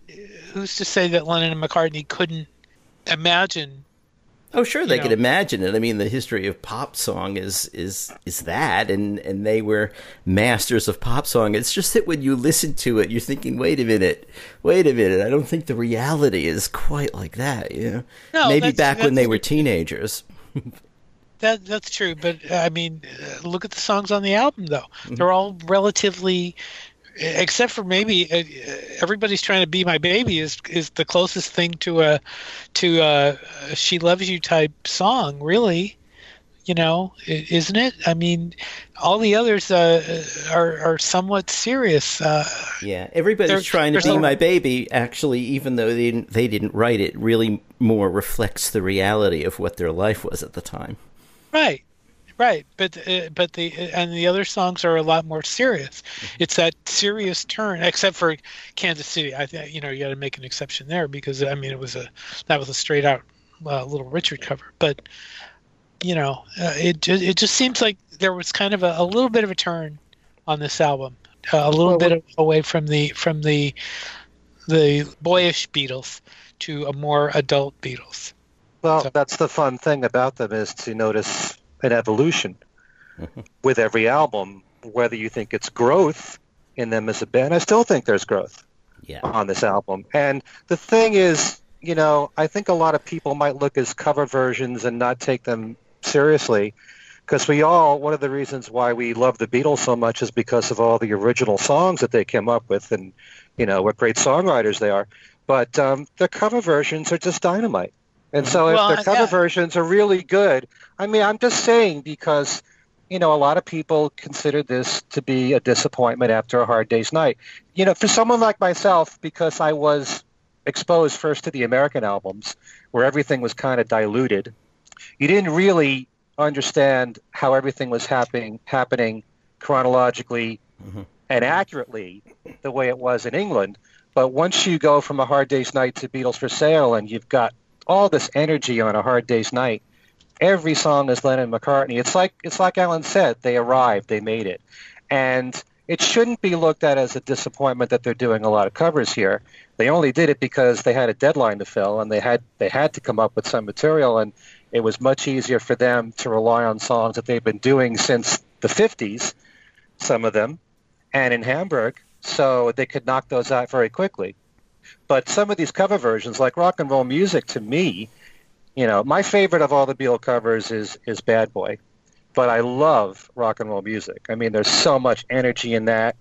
who's to say that Lennon and McCartney couldn't imagine Oh, sure, they know. could imagine it. I mean, the history of pop song is is is that, and and they were masters of pop song. It's just that when you listen to it, you're thinking, "Wait a minute, wait a minute." I don't think the reality is quite like that. You know, No, maybe that's- back when they were teenagers. That that's true, but I mean, look at the songs on the album, though. Mm-hmm. They're all relatively, except for maybe uh, everybody's trying to be my baby is is the closest thing to a to a, a she loves you type song, really. You know, isn't it? I mean, all the others uh, are are somewhat serious. Uh, Yeah, everybody's trying to be my baby. Actually, even though they didn't, they didn't write it, really more reflects the reality of what their life was at the time. Right, right. But uh, but the and the other songs are a lot more serious. It's that serious turn, except for Kansas City. I think you know you got to make an exception there because I mean it was a that was a straight out uh, Little Richard cover. But you know uh, it ju- it just seems like there was kind of a, a little bit of a turn on this album, uh, a little Well, bit away from the from the the boyish Beatles to a more adult Beatles. Well, So- that's the fun thing about them is to notice an evolution with every album, whether you think it's growth in them as a band. I still think there's growth Yeah, on this album. And the thing is, you know, I think a lot of people might look as cover versions and not take them seriously because we all, one of the reasons why we love the Beatles so much is because of all the original songs that they came up with and, you know, what great songwriters they are. But um, their cover versions are just dynamite. And so if Well, their cover yeah. versions are really good, I mean, I'm just saying because, you know, a lot of people consider this to be a disappointment after a hard day's night. You know, for someone like myself, because I was exposed first to the American albums where everything was kind of diluted, you didn't really understand how everything was happening happening chronologically Mhm. and accurately the way it was in England. But once you go from a hard day's night to Beatles for Sale and you've got all this energy on a hard day's night, every song is Lennon McCartney. It's like it's like Allan said, they arrived, they made it. And it shouldn't be looked at as a disappointment that they're doing a lot of covers here. They only did it because they had a deadline to fill and they had they had to come up with some material and it was much easier for them to rely on songs that they've been doing since the 50s, some of them, and in Hamburg, so they could knock those out very quickly. But some of these cover versions, like rock and roll music, to me, you know, my favorite of all the Beatle covers is is Bad Boy, but I love rock and roll music. I mean, there's so much energy in that.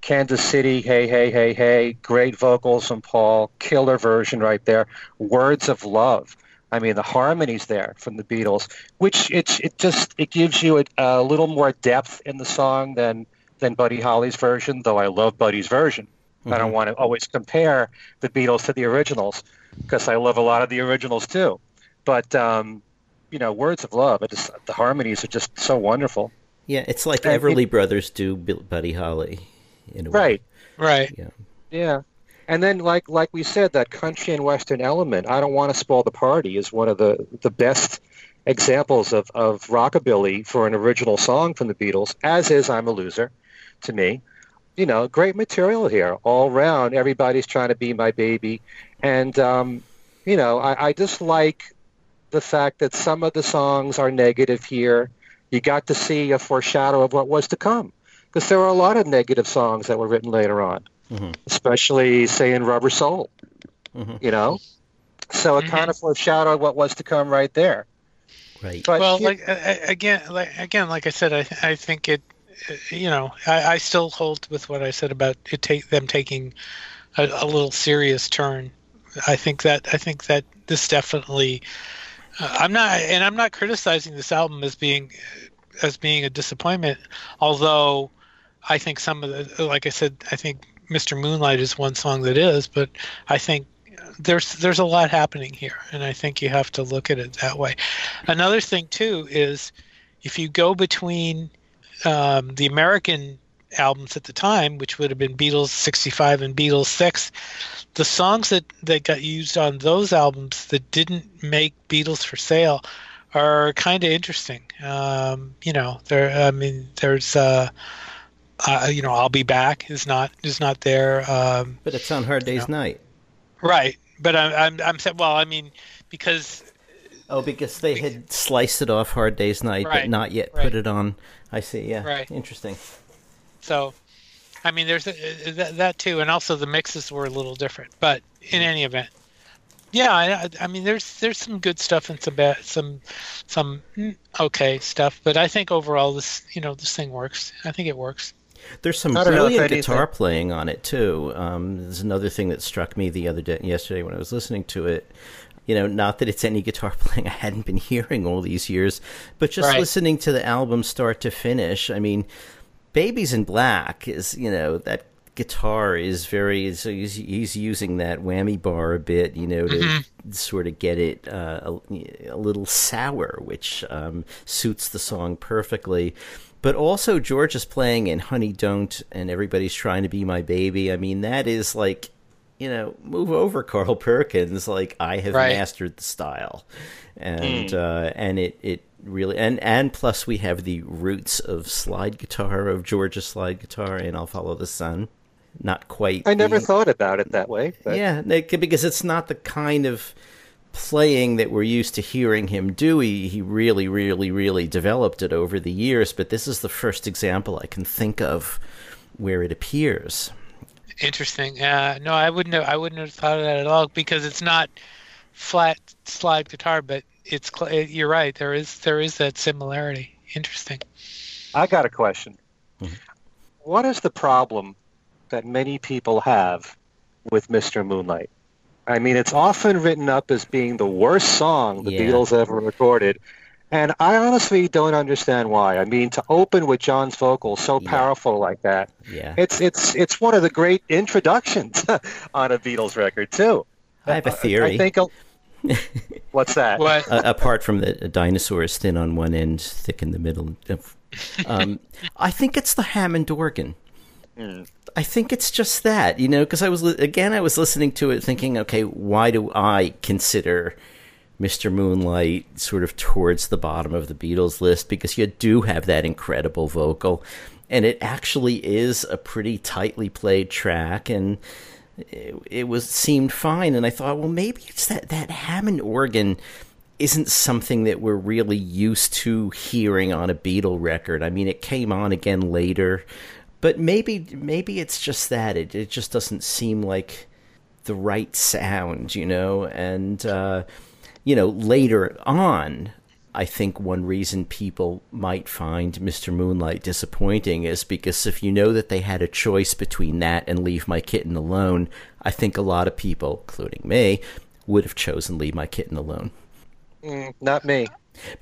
Kansas City, hey, hey, hey, hey, great vocals from Paul, killer version right there. Words of Love. I mean, the harmonies there from the Beatles, which it it just it gives you a, a little more depth in the song than than Buddy Holly's version. Though I love Buddy's version, I don't want to always compare the Beatles to the originals because I love a lot of the originals too. But um, you know, Words of Love, it just, the harmonies are just so wonderful. yeah. It's like And it- Everly Brothers do Bill- Buddy Holly, in a way. Right. Right. Yeah. Yeah. And then like like we said, that country and western element, I don't want to spoil the party is one of the, the best examples of, of rockabilly for an original song from the Beatles, as is I'm a Loser to me. You know, great material here all round. Everybody's trying to be my baby. And um, you know, I, I just like the fact that some of the songs are negative here. You got to see a foreshadow of what was to come. Because there were a lot of negative songs that were written later on especially say in Rubber Soul. Mhm. You know, so it kind of foreshadowed what was to come right there. Right. But well, here- like again, like again, like I said, I I think it, you know, I, I still hold with what I said about it take them taking a, a little serious turn. I think that I think that this definitely. Uh, I'm not, and I'm not criticizing this album as being as being a disappointment. Although, I think some of the, like I said, I think Mr. Moonlight is one song that is, but I think there's there's a lot happening here, and I think you have to look at it that way. Another thing too is if you go between um, the American albums at the time, which would have been Beatles '65 and Beatles VI, the songs that that got used on those albums that didn't make Beatles for sale are kind of interesting. Um, you know, there. I mean, there's. Uh, uh, you know, I'll be back is not is not there. Um, But it's on Hard Day's Night. Right, but I'm I'm I'm saying well, I mean, because Oh, because they had sliced it off Hard Day's Night, but not yet right. put it on. I see. Yeah. Right. Interesting. So, I mean, there's a, that, that too, and also the mixes were a little different. But in any event, yeah, I, I- I mean, there's there's some good stuff and some bad, some some mm, okay stuff. But I think overall, this you know this thing works. I think it works. There's some I don't know if brilliant guitar playing on it too. Um, there's another thing that struck me the other day, yesterday, when I was listening to it. You know, not that it's any guitar playing I hadn't been hearing all these years, but just Right. listening to the album start to finish. I mean, "Baby's in Black" is you know that guitar is very so he's, he's using that whammy bar a bit, you know, to sort of get it uh, a, a little sour, which um, suits the song perfectly. But also, George is playing in Honey Don't, and everybody's trying to be my baby. I mean, that is like, you know, move over, Carl Perkins. Like, I have Right. mastered the style. And, uh, and it, it really, and, and plus, we have the roots of slide guitar, of George's slide guitar, and I'll Follow the Sun. Not quite. I never the- thought about it that way. But yeah, like, because it's not the kind of playing that we're used to hearing him do. He, he really, really, really developed it over the years, but this is the first example I can think of where it appears. Interesting. Uh, no, I wouldn't. Have, I wouldn't have thought of that at all because it's not flat slide guitar, but it's. You're right. There is there is that similarity. Interesting. I got a question. What is the problem that many people have with Mr. Moonlight? I mean, it's often written up as being the worst song the Yeah. Beatles ever recorded. And I honestly don't understand why. I mean, to open with John's vocals so Yeah. powerful like that, Yeah. it's it's it's one of the great introductions on a Beatles record too. I have a theory. I think. a- What's that? What? uh, apart from the dinosaur is thin on one end, thick in the middle. Um, I think it's the Hammond organ. I think it's just that, you know, because I was again, I was listening to it, thinking, okay, why do I consider Mr. Moonlight sort of towards the bottom of the Beatles list? Because you do have that incredible vocal, and it actually is a pretty tightly played track, and it, it was seemed fine. And I thought, well, maybe it's that that Hammond organ isn't something that we're really used to hearing on a Beatle record. I mean, it came on again later, but maybe maybe it's just that it it just doesn't seem like the right sound, you know. And uh, you know, later on, I think one reason people might find Mr. Moonlight disappointing is because if you know that they had a choice between that and Leave My Kitten Alone, I think a lot of people, including me, would have chosen Leave My Kitten Alone. Mm, not me.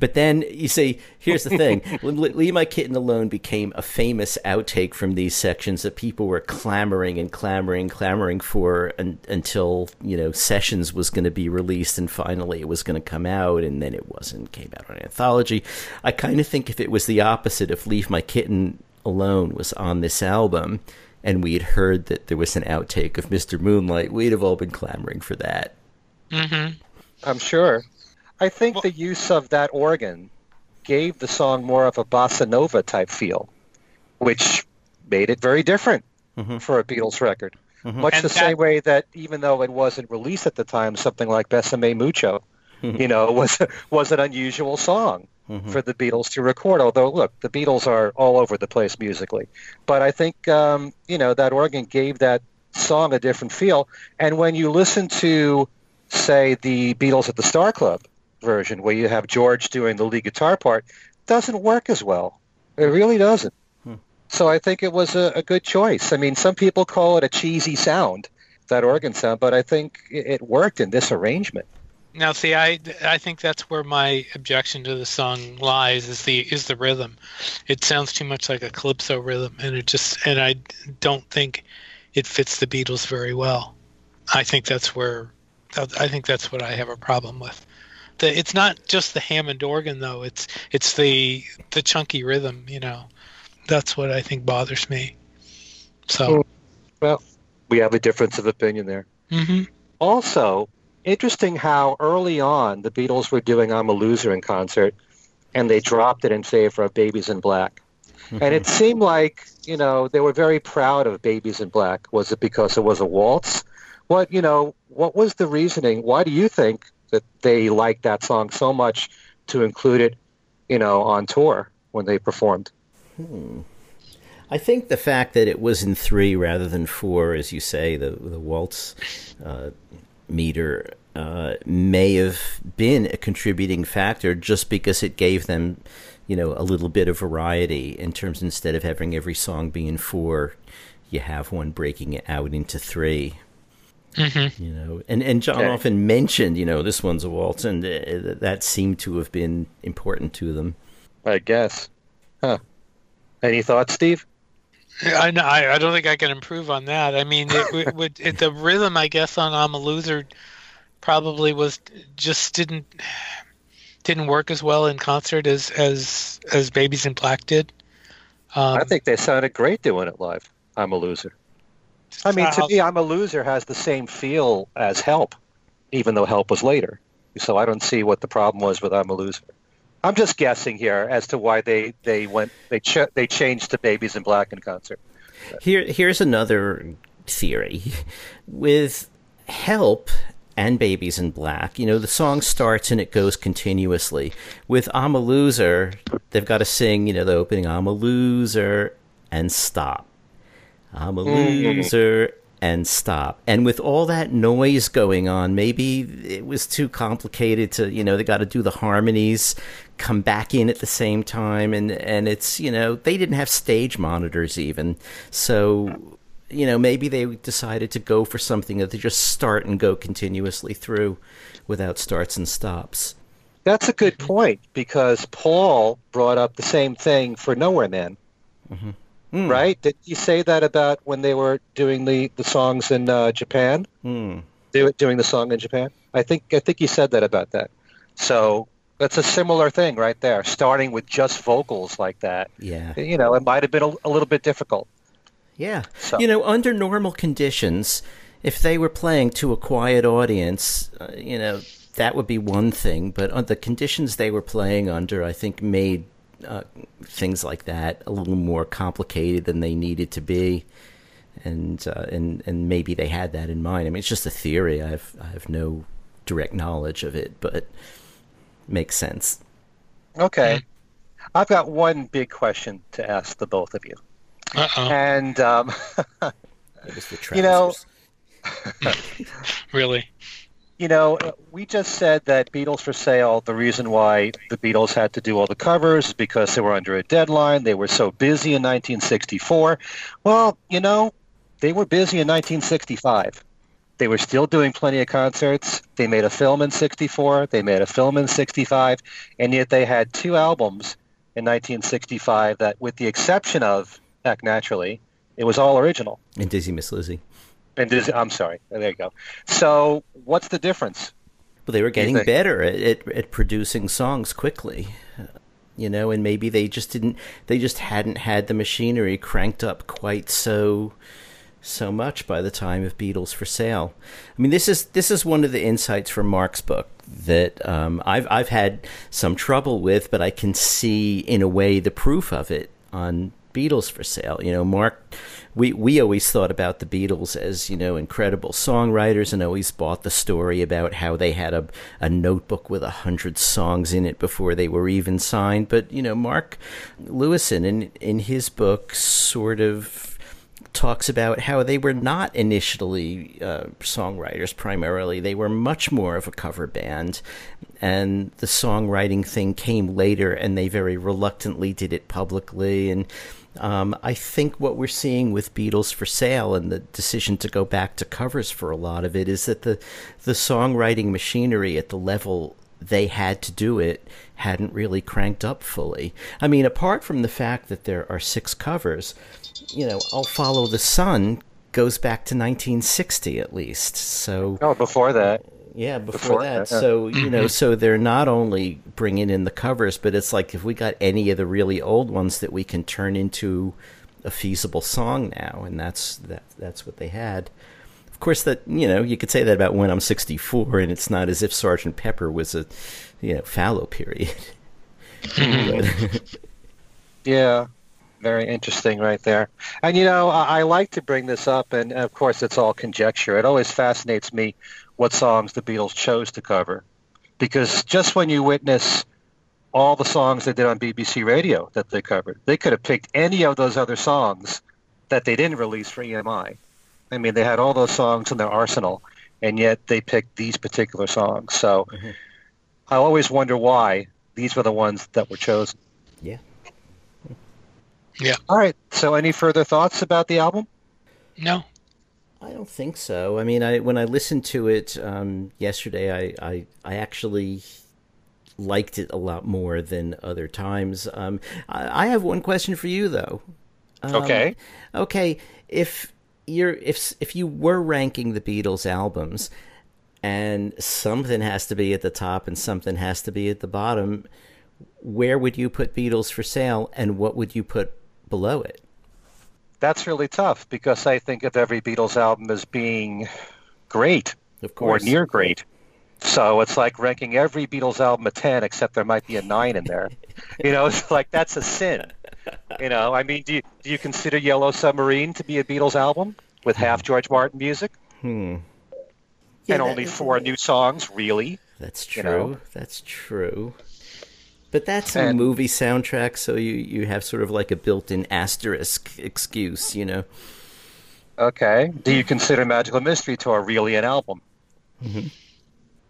But then you see, here's the thing: "Leave My Kitten Alone" became a famous outtake from these sections that people were clamoring and clamoring, clamoring for un- until you know Sessions was going to be released, and finally it was going to come out, and then it wasn't. Came out on an anthology. I kind of think if it was the opposite, if "Leave My Kitten Alone" was on this album, and we had heard that there was an outtake of Mr. Moonlight, we'd have all been clamoring for that. Mm-hmm. I'm sure. I think the use of that organ gave the song more of a bossa nova type feel, which made it very different Mhm. for a Beatles record. Much And the that- same way that even though it wasn't released at the time, something like Besame Mucho, you know, was was an unusual song for the Beatles to record. Although, look, the Beatles are all over the place musically, but I think um, you know that organ gave that song a different feel. And when you listen to, say, the Beatles at the Star Club version, where you have George doing the lead guitar part, doesn't work as well. It really doesn't. Hmm. So I think it was a, a good choice. I mean, some people call it a cheesy sound, that organ sound, but I think it, it worked in this arrangement. Now, see, I I think that's where my objection to the song lies is the is the rhythm. It sounds too much like a calypso rhythm, and it just and I don't think it fits the Beatles very well. I think that's where I think that's what I have a problem with. The, it's not just the Hammond organ though. It's it's the the chunky rhythm. You know, that's what I think bothers me. So. Well, we have a difference of opinion there. hmm Also, interesting how early on the Beatles were doing I'm a Loser in concert, and they dropped it in favor of Baby's in Black. And it seemed like, you know, they were very proud of Baby's in Black. Was it because it was a waltz? What, you know, what was the reasoning? Why do you think that they liked that song so much to include it, you know, on tour when they performed. Hmm. I think the fact that it was in three rather than four, as you say, the the waltz uh, meter uh, may have been a contributing factor, just because it gave them, you know, a little bit of variety in terms. Instead of having every song be in four, you have one breaking it out into 3 mm-hmm. You know, and and John okay. often mentioned, you know, this one's a waltz, and uh, that seemed to have been important to them. I guess. Huh. Any thoughts, Steve? I know. I, I don't think I can improve on that. I mean, it, it would it, the rhythm, I guess, on "I'm a Loser" probably was just didn't didn't work as well in concert as as as Baby's in Black did. Um, I think they sounded great doing it live. "I'm a Loser." I mean, to uh, me, "I'm a Loser" has the same feel as "Help," even though "Help" was later. So I don't see what the problem was with "I'm a Loser." I'm just guessing here as to why they they went they ch- they changed to Baby's in Black in concert. Here here's another theory with Help and Babies in Black. You know, the song starts and it goes continuously. With I'm a Loser, they've got to sing, you know, the opening I'm a loser and stop. I'm a mm-hmm. loser and stop. And with all that noise going on, maybe it was too complicated to, you know, they got to do the harmonies, come back in at the same time. And, and it's, you know, they didn't have stage monitors even. So, you know, maybe they decided to go for something that they just start and go continuously through without starts and stops. That's a good point because Paul brought up the same thing for Nowhere Man. Mm-hmm. Mm. Right? Did you say that about when they were doing the, the songs in uh, Japan? Mm. They were doing the song in Japan. I think I think you said that about that. So that's a similar thing right there. Starting with just vocals like that. Yeah. You know, it might have been a, a little bit difficult. Yeah. So. You know, under normal conditions, if they were playing to a quiet audience, uh, you know, that would be one thing. But on the conditions they were playing under, I think made uh, things like that a little more complicated than they needed to be, and uh, and and maybe they had that in mind. I mean, it's just a theory. I have I have no direct knowledge of it, but makes sense. Okay, I've got one big question to ask the both of you, Uh-oh. and um, you know, really you know, we just said that Beatles for Sale, the reason why the Beatles had to do all the covers is because they were under a deadline. They were so busy in 1964. Well, you know, they were busy in 1965. They were still doing plenty of concerts. They made a film in 64. They made a film in 65. And yet they had two albums in 1965 that, with the exception of Act Naturally, it was all original. And Dizzy Miss Lizzy. And I'm sorry. There you go. So, what's the difference? Well, they were getting better at, at, at producing songs quickly, you know, and maybe they just didn't. They just hadn't had the machinery cranked up quite so so much by the time of Beatles for Sale. I mean, this is this is one of the insights from Mark's book that um, I've I've had some trouble with, but I can see in a way the proof of it on Beatles for Sale. You know, Mark we we always thought about the Beatles as you know incredible songwriters, and always bought the story about how they had a a notebook with a hundred songs in it before they were even signed. But you know, Mark Lewisohn in in his book sort of talks about how they were not initially uh, songwriters primarily. They were much more of a cover band. And the songwriting thing came later, and they very reluctantly did it publicly. And um, I think what we're seeing with Beatles for Sale and the decision to go back to covers for a lot of it is that the the songwriting machinery at the level they had to do it hadn't really cranked up fully. I mean, apart from the fact that there are six covers, you know, I'll Follow the Sun goes back to 1960 at least. So Oh, before that. Yeah, before, before that. that. So, you know, mm-hmm. so they're not only bringing in the covers, but it's like if we got any of the really old ones that we can turn into a feasible song now, and that's that that's what they had. Of course, that you know you could say that about when I'm 64, and it's not as if Sergeant Pepper was a you know fallow period. yeah, very interesting right there. And you know, I, I like to bring this up, and of course, it's all conjecture. It always fascinates me what songs the Beatles chose to cover. because just when you witness all the songs they did on BBC Radio that they covered, they could have picked any of those other songs that they didn't release for EMI. I mean, they had all those songs in their arsenal, and yet they picked these particular songs. So mm-hmm. I always wonder why these were the ones that were chosen. Yeah. Yeah. All right. So, any further thoughts about the album? No. I don't think so. I mean, I when I listened to it um, yesterday, I, I I actually liked it a lot more than other times. Um, I, I, have one question for you, though. Um, okay. Okay. If you're if if you were ranking the Beatles albums, and something has to be at the top and something has to be at the bottom, where would you put Beatles for Sale, and what would you put below it? That's really tough because I think of every Beatles album as being great or near great. So it's like ranking every Beatles album a 10, except there might be a 9 in there. you know, it's like that's a sin. You know, I mean, do you, do you consider Yellow Submarine to be a Beatles album with half hmm. George Martin music? Hmm. Yeah, and only four new songs, really? That's true. You know? That's true. But that's a and, movie soundtrack, so you, you have sort of like a built in asterisk excuse, you know? Okay. Do you consider Magical Mystery Tour really an album? Mm-hmm.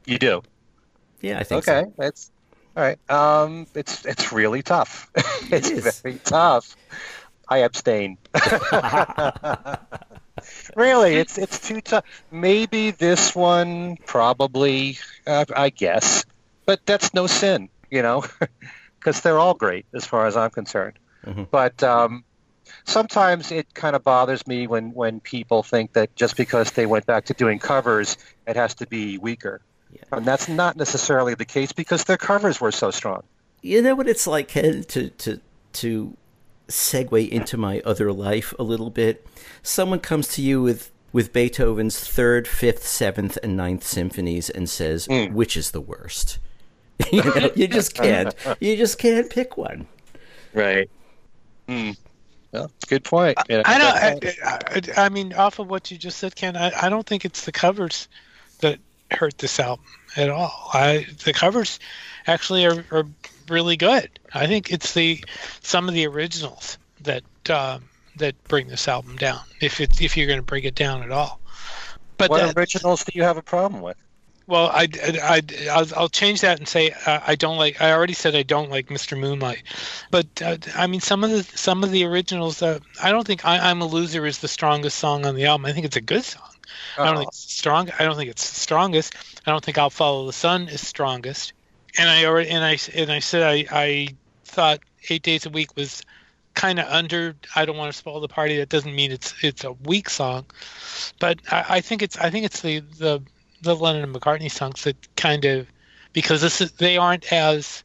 You do? Yeah, I think okay. so. It's all right. Um, it's it's really tough. it's it very tough. I abstain. really, it's it's too tough. Maybe this one, probably, uh, I guess, but that's no sin you know, because they're all great as far as I'm concerned. Mm-hmm. But um, sometimes it kind of bothers me when, when people think that just because they went back to doing covers, it has to be weaker. Yeah. And that's not necessarily the case because their covers were so strong. You know what it's like, Ken, to, to, to segue into my other life a little bit? Someone comes to you with with Beethoven's third, fifth, seventh, and ninth symphonies and says, mm. which is the worst? you know, you just can't. You just can't pick one. Right. Hmm. Well, good point. Yeah, I don't. I, I, I, mean, off of what you just said, Ken, I, I don't think it's the covers that hurt this album at all. I the covers actually are, are really good. I think it's the some of the originals that um, that bring this album down. If it, if you're going to bring it down at all. But what that, originals do you have a problem with? Well, I, I, I, will change that and say uh, I don't like. I already said I don't like Mr. Moonlight, but uh, I mean some of the some of the originals. Uh, I don't think I, am a Loser" is the strongest song on the album. I think it's a good song. Uh-huh. I don't think it's strong. I don't think it's the strongest. I don't think "I'll Follow the Sun" is strongest. And I already and I and I said I I thought Eight Days a Week was kind of under. I don't want to spoil the party. That doesn't mean it's it's a weak song, but I, I think it's I think it's the the the Lennon and McCartney songs that kind of because this is they aren't as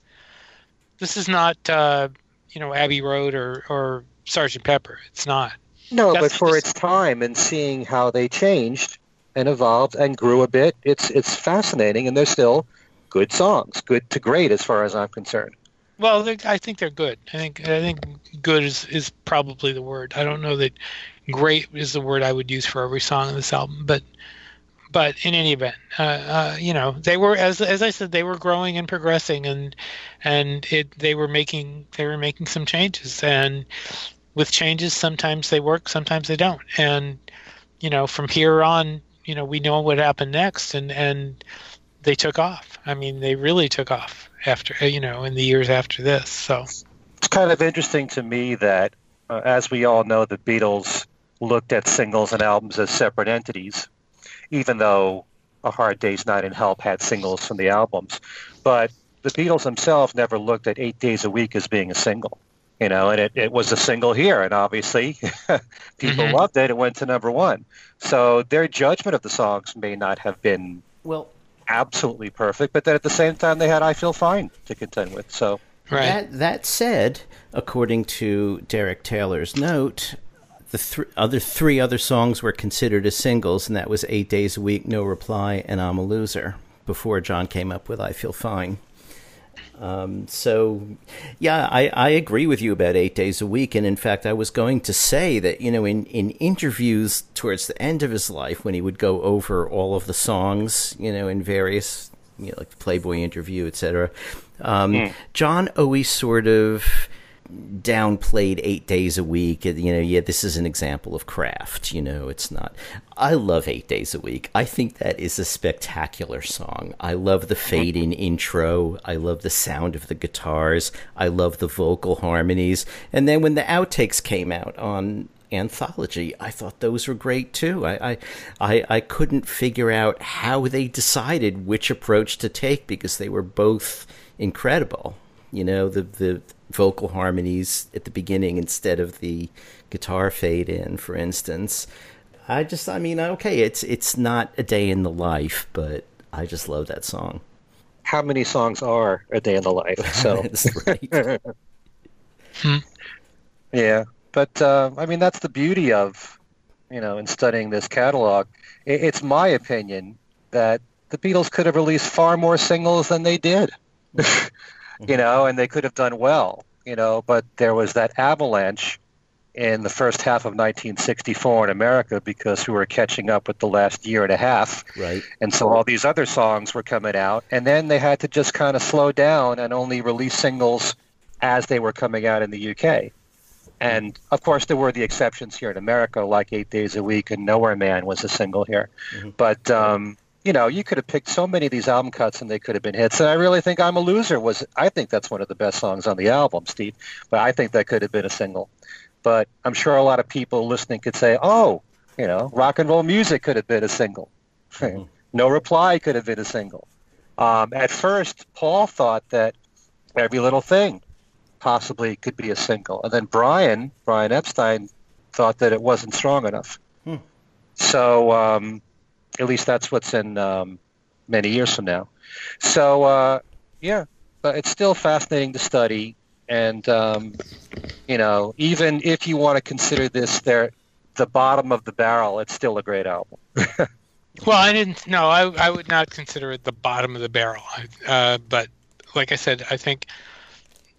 this is not uh, you know Abbey Road or or Sergeant Pepper. It's not. No, That's but for its time and seeing how they changed and evolved and grew a bit, it's it's fascinating, and they're still good songs, good to great as far as I'm concerned. Well, I think they're good. I think I think good is is probably the word. I don't know that great is the word I would use for every song in this album, but but in any event, uh, uh, you know, they were as as I said, they were growing and progressing, and and it they were making they were making some changes, and with changes, sometimes they work, sometimes they don't, and you know, from here on, you know, we know what happened next, and and they took off. I mean, they really took off after you know in the years after this. So it's kind of interesting to me that, uh, as we all know, the Beatles looked at singles and albums as separate entities even though A Hard Day's Night and Help had singles from the albums. But the Beatles themselves never looked at Eight Days a Week as being a single. You know, and it, it was a single here, and obviously people mm-hmm. loved it. It went to number one. So their judgment of the songs may not have been well absolutely perfect, but then at the same time they had I Feel Fine to contend with. So Right. That, that said, according to Derek Taylor's note, the th- other three other songs were considered as singles, and that was Eight Days a Week, No Reply, and I'm a Loser. Before John came up with I Feel Fine. Um, so, yeah, I, I agree with you about eight days a week. And in fact, I was going to say that, you know, in, in interviews towards the end of his life, when he would go over all of the songs, you know, in various you know, like the Playboy interview, etc. Um, mm. John always sort of downplayed eight days a week. You know, yeah, this is an example of craft. You know, it's not. I love eight days a week. I think that is a spectacular song. I love the mm-hmm. fade in intro. I love the sound of the guitars. I love the vocal harmonies. And then when the outtakes came out on anthology, I thought those were great too. I, I, I, I couldn't figure out how they decided which approach to take because they were both incredible. You know, the the vocal harmonies at the beginning instead of the guitar fade in, for instance. I just, I mean, okay, it's it's not a day in the life, but I just love that song. How many songs are a day in the life? So that's right. hmm. Yeah, but uh, I mean, that's the beauty of you know, in studying this catalog. It's my opinion that the Beatles could have released far more singles than they did. you know, and they could have done well, you know, but there was that avalanche in the first half of 1964 in America because we were catching up with the last year and a half. Right. And so all these other songs were coming out, and then they had to just kind of slow down and only release singles as they were coming out in the UK. And of course, there were the exceptions here in America, like Eight Days a Week and Nowhere Man was a single here. Mm-hmm. But um, you know, you could have picked so many of these album cuts and they could have been hits. And I really think I'm a Loser was, I think that's one of the best songs on the album, Steve. But I think that could have been a single. But I'm sure a lot of people listening could say, oh, you know, rock and roll music could have been a single. Mm-hmm. no reply could have been a single. Um, at first, Paul thought that every little thing possibly could be a single. And then Brian, Brian Epstein, thought that it wasn't strong enough. Hmm. So, um, at least that's what's in um, many years from now. So uh, yeah, but it's still fascinating to study, and um, you know, even if you want to consider this there, the bottom of the barrel, it's still a great album. well, I didn't. No, I I would not consider it the bottom of the barrel. Uh, but like I said, I think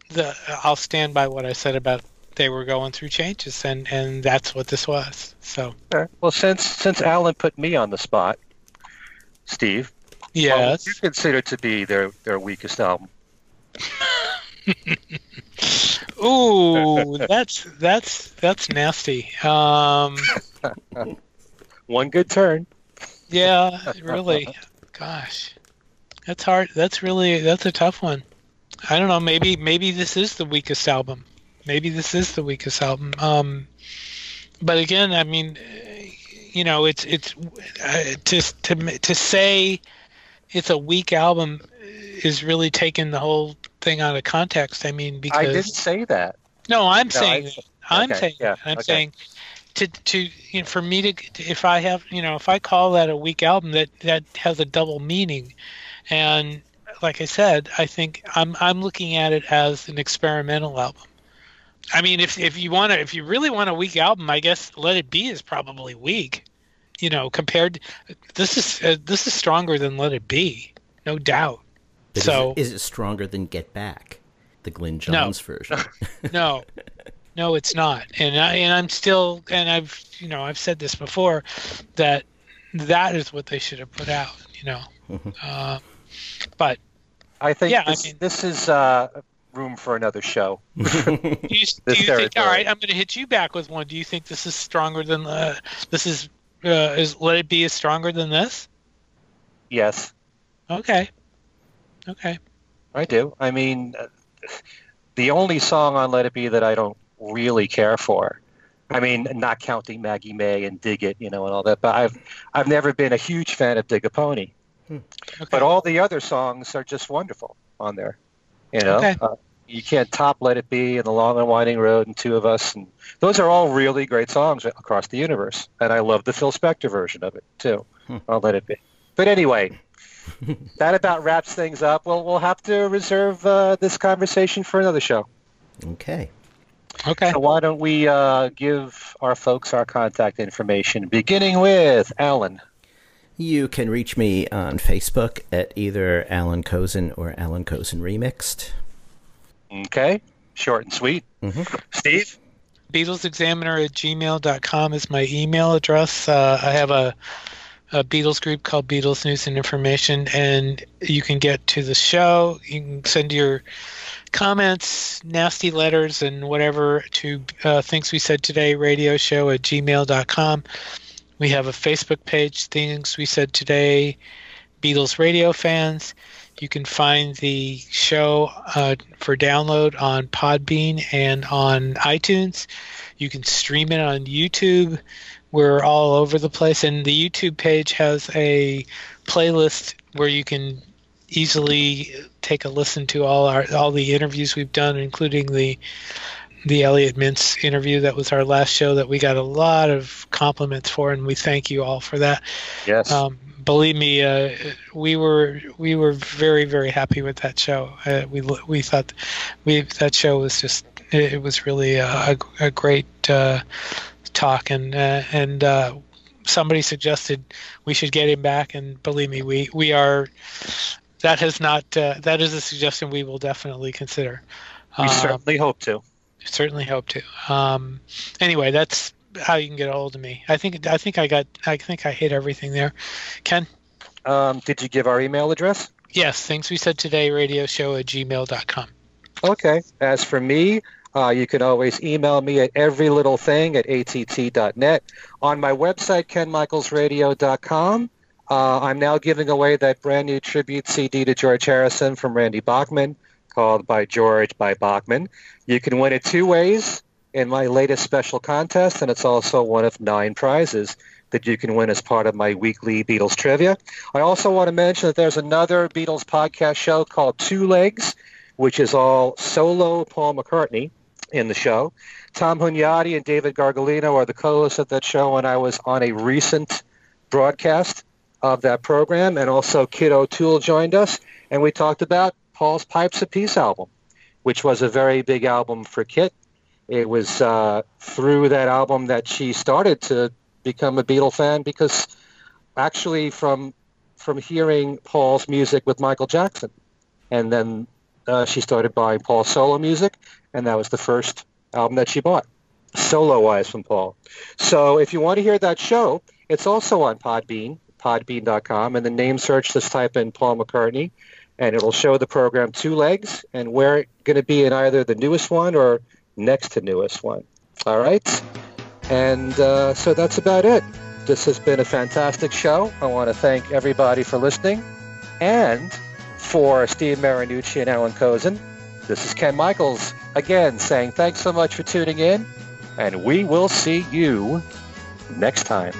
the I'll stand by what I said about they were going through changes, and and that's what this was. So well, since since Allan put me on the spot, Steve, yes, you consider to be their their weakest album. Ooh, that's that's that's nasty. Um, One good turn. Yeah, really. Gosh, that's hard. That's really that's a tough one. I don't know. Maybe maybe this is the weakest album maybe this is the weakest album. Um, but again, I mean, you know, it's it's uh, to to to say it's a weak album is really taking the whole thing out of context. I mean, because I didn't say that. No, I'm no, saying I, am okay, saying yeah, I'm okay. saying to to you know, for me to if I have you know if I call that a weak album that that has a double meaning, and like I said, I think I'm I'm looking at it as an experimental album. I mean, if if you want to, if you really want a weak album, I guess Let It Be is probably weak. You know, compared, this is uh, this is stronger than Let It Be, no doubt. But so is it, is it stronger than Get Back, the Glyn Johns no. version? no, no, it's not. And I and I'm still, and I've you know I've said this before, that that is what they should have put out. You know, mm-hmm. uh, but I think yeah, this, I mean, this is uh, room for another show. do you, do you think? All right, I'm going to hit you back with one. Do you think this is stronger than uh, this is? Uh, is Let It Be is stronger than this? Yes. Okay. Okay. I do. I mean, uh, the only song on Let It Be that I don't really care for. I mean, not counting Maggie May and Dig It, you know, and all that. But I've I've never been a huge fan of Dig a Pony. Hmm. Okay. But all the other songs are just wonderful on there. You know, okay. uh, you can't top "Let It Be" and "The Long and Winding Road" and Two of Us, and those are all really great songs across the universe. And I love the Phil Spector version of it too. Hmm. I'll let it be. But anyway, that about wraps things up. Well, we'll have to reserve uh, this conversation for another show. Okay. Okay. So why don't we uh, give our folks our contact information, beginning with Allan. You can reach me on Facebook at either Allan Kozinn or Allan Kozinn Remixed. Okay, short and sweet. Mm-hmm. Steve? BeatlesExaminer at gmail.com is my email address. Uh, I have a a Beatles group called Beatles News and Information, and you can get to the show. You can send your comments, nasty letters, and whatever to uh, Things We Said Today radio show at gmail.com. We have a Facebook page, Things We Said Today, Beatles Radio Fans. You can find the show uh, for download on Podbean and on iTunes. You can stream it on YouTube. We're all over the place, and the YouTube page has a playlist where you can easily take a listen to all our all the interviews we've done, including the the Elliot Mintz interview. That was our last show that we got a lot of compliments for, and we thank you all for that. Yes. Um, believe me, uh, we were we were very very happy with that show. Uh, we we thought we that show was just it, it was really a, a great uh, talk, and uh, and uh, somebody suggested we should get him back, and believe me, we we are. That has not. Uh, that is a suggestion we will definitely consider. We Um, certainly hope to. Certainly hope to. Um, anyway, that's how you can get a hold of me. I think I think I got I think I hit everything there. Ken? Um, did you give our email address? Yes, things we said today radio show at gmail.com. Okay. As for me, uh, you can always email me at everylittlething at att.net. On my website, kenmichaelsradio.com, uh, I'm now giving away that brand new tribute CD to George Harrison from Randy Bachman called By George by Bachman. You can win it two ways in my latest special contest, and it's also one of nine prizes that you can win as part of my weekly Beatles trivia. I also want to mention that there's another Beatles podcast show called Two Legs, which is all solo Paul McCartney in the show. Tom Hunyadi and David Gargalino are the co-hosts of that show, and I was on a recent broadcast of that program, and also Kit O'Toole joined us, and we talked about Paul's Pipes of Peace album, which was a very big album for Kit. It was uh, through that album that she started to become a Beatle fan because actually from from hearing Paul's music with Michael Jackson, and then uh, she started buying Paul's solo music, and that was the first album that she bought, solo-wise from Paul. So if you want to hear that show, it's also on Podbean, podbean.com, and the name search, just type in Paul McCartney, and it'll show the program Two Legs, and we're going to be in either the newest one or next to newest one. All right? And uh, so that's about it. This has been a fantastic show. I want to thank everybody for listening. And for Steve Marinucci and Allan Kozinn, this is Ken Michaels again saying thanks so much for tuning in, and we will see you next time.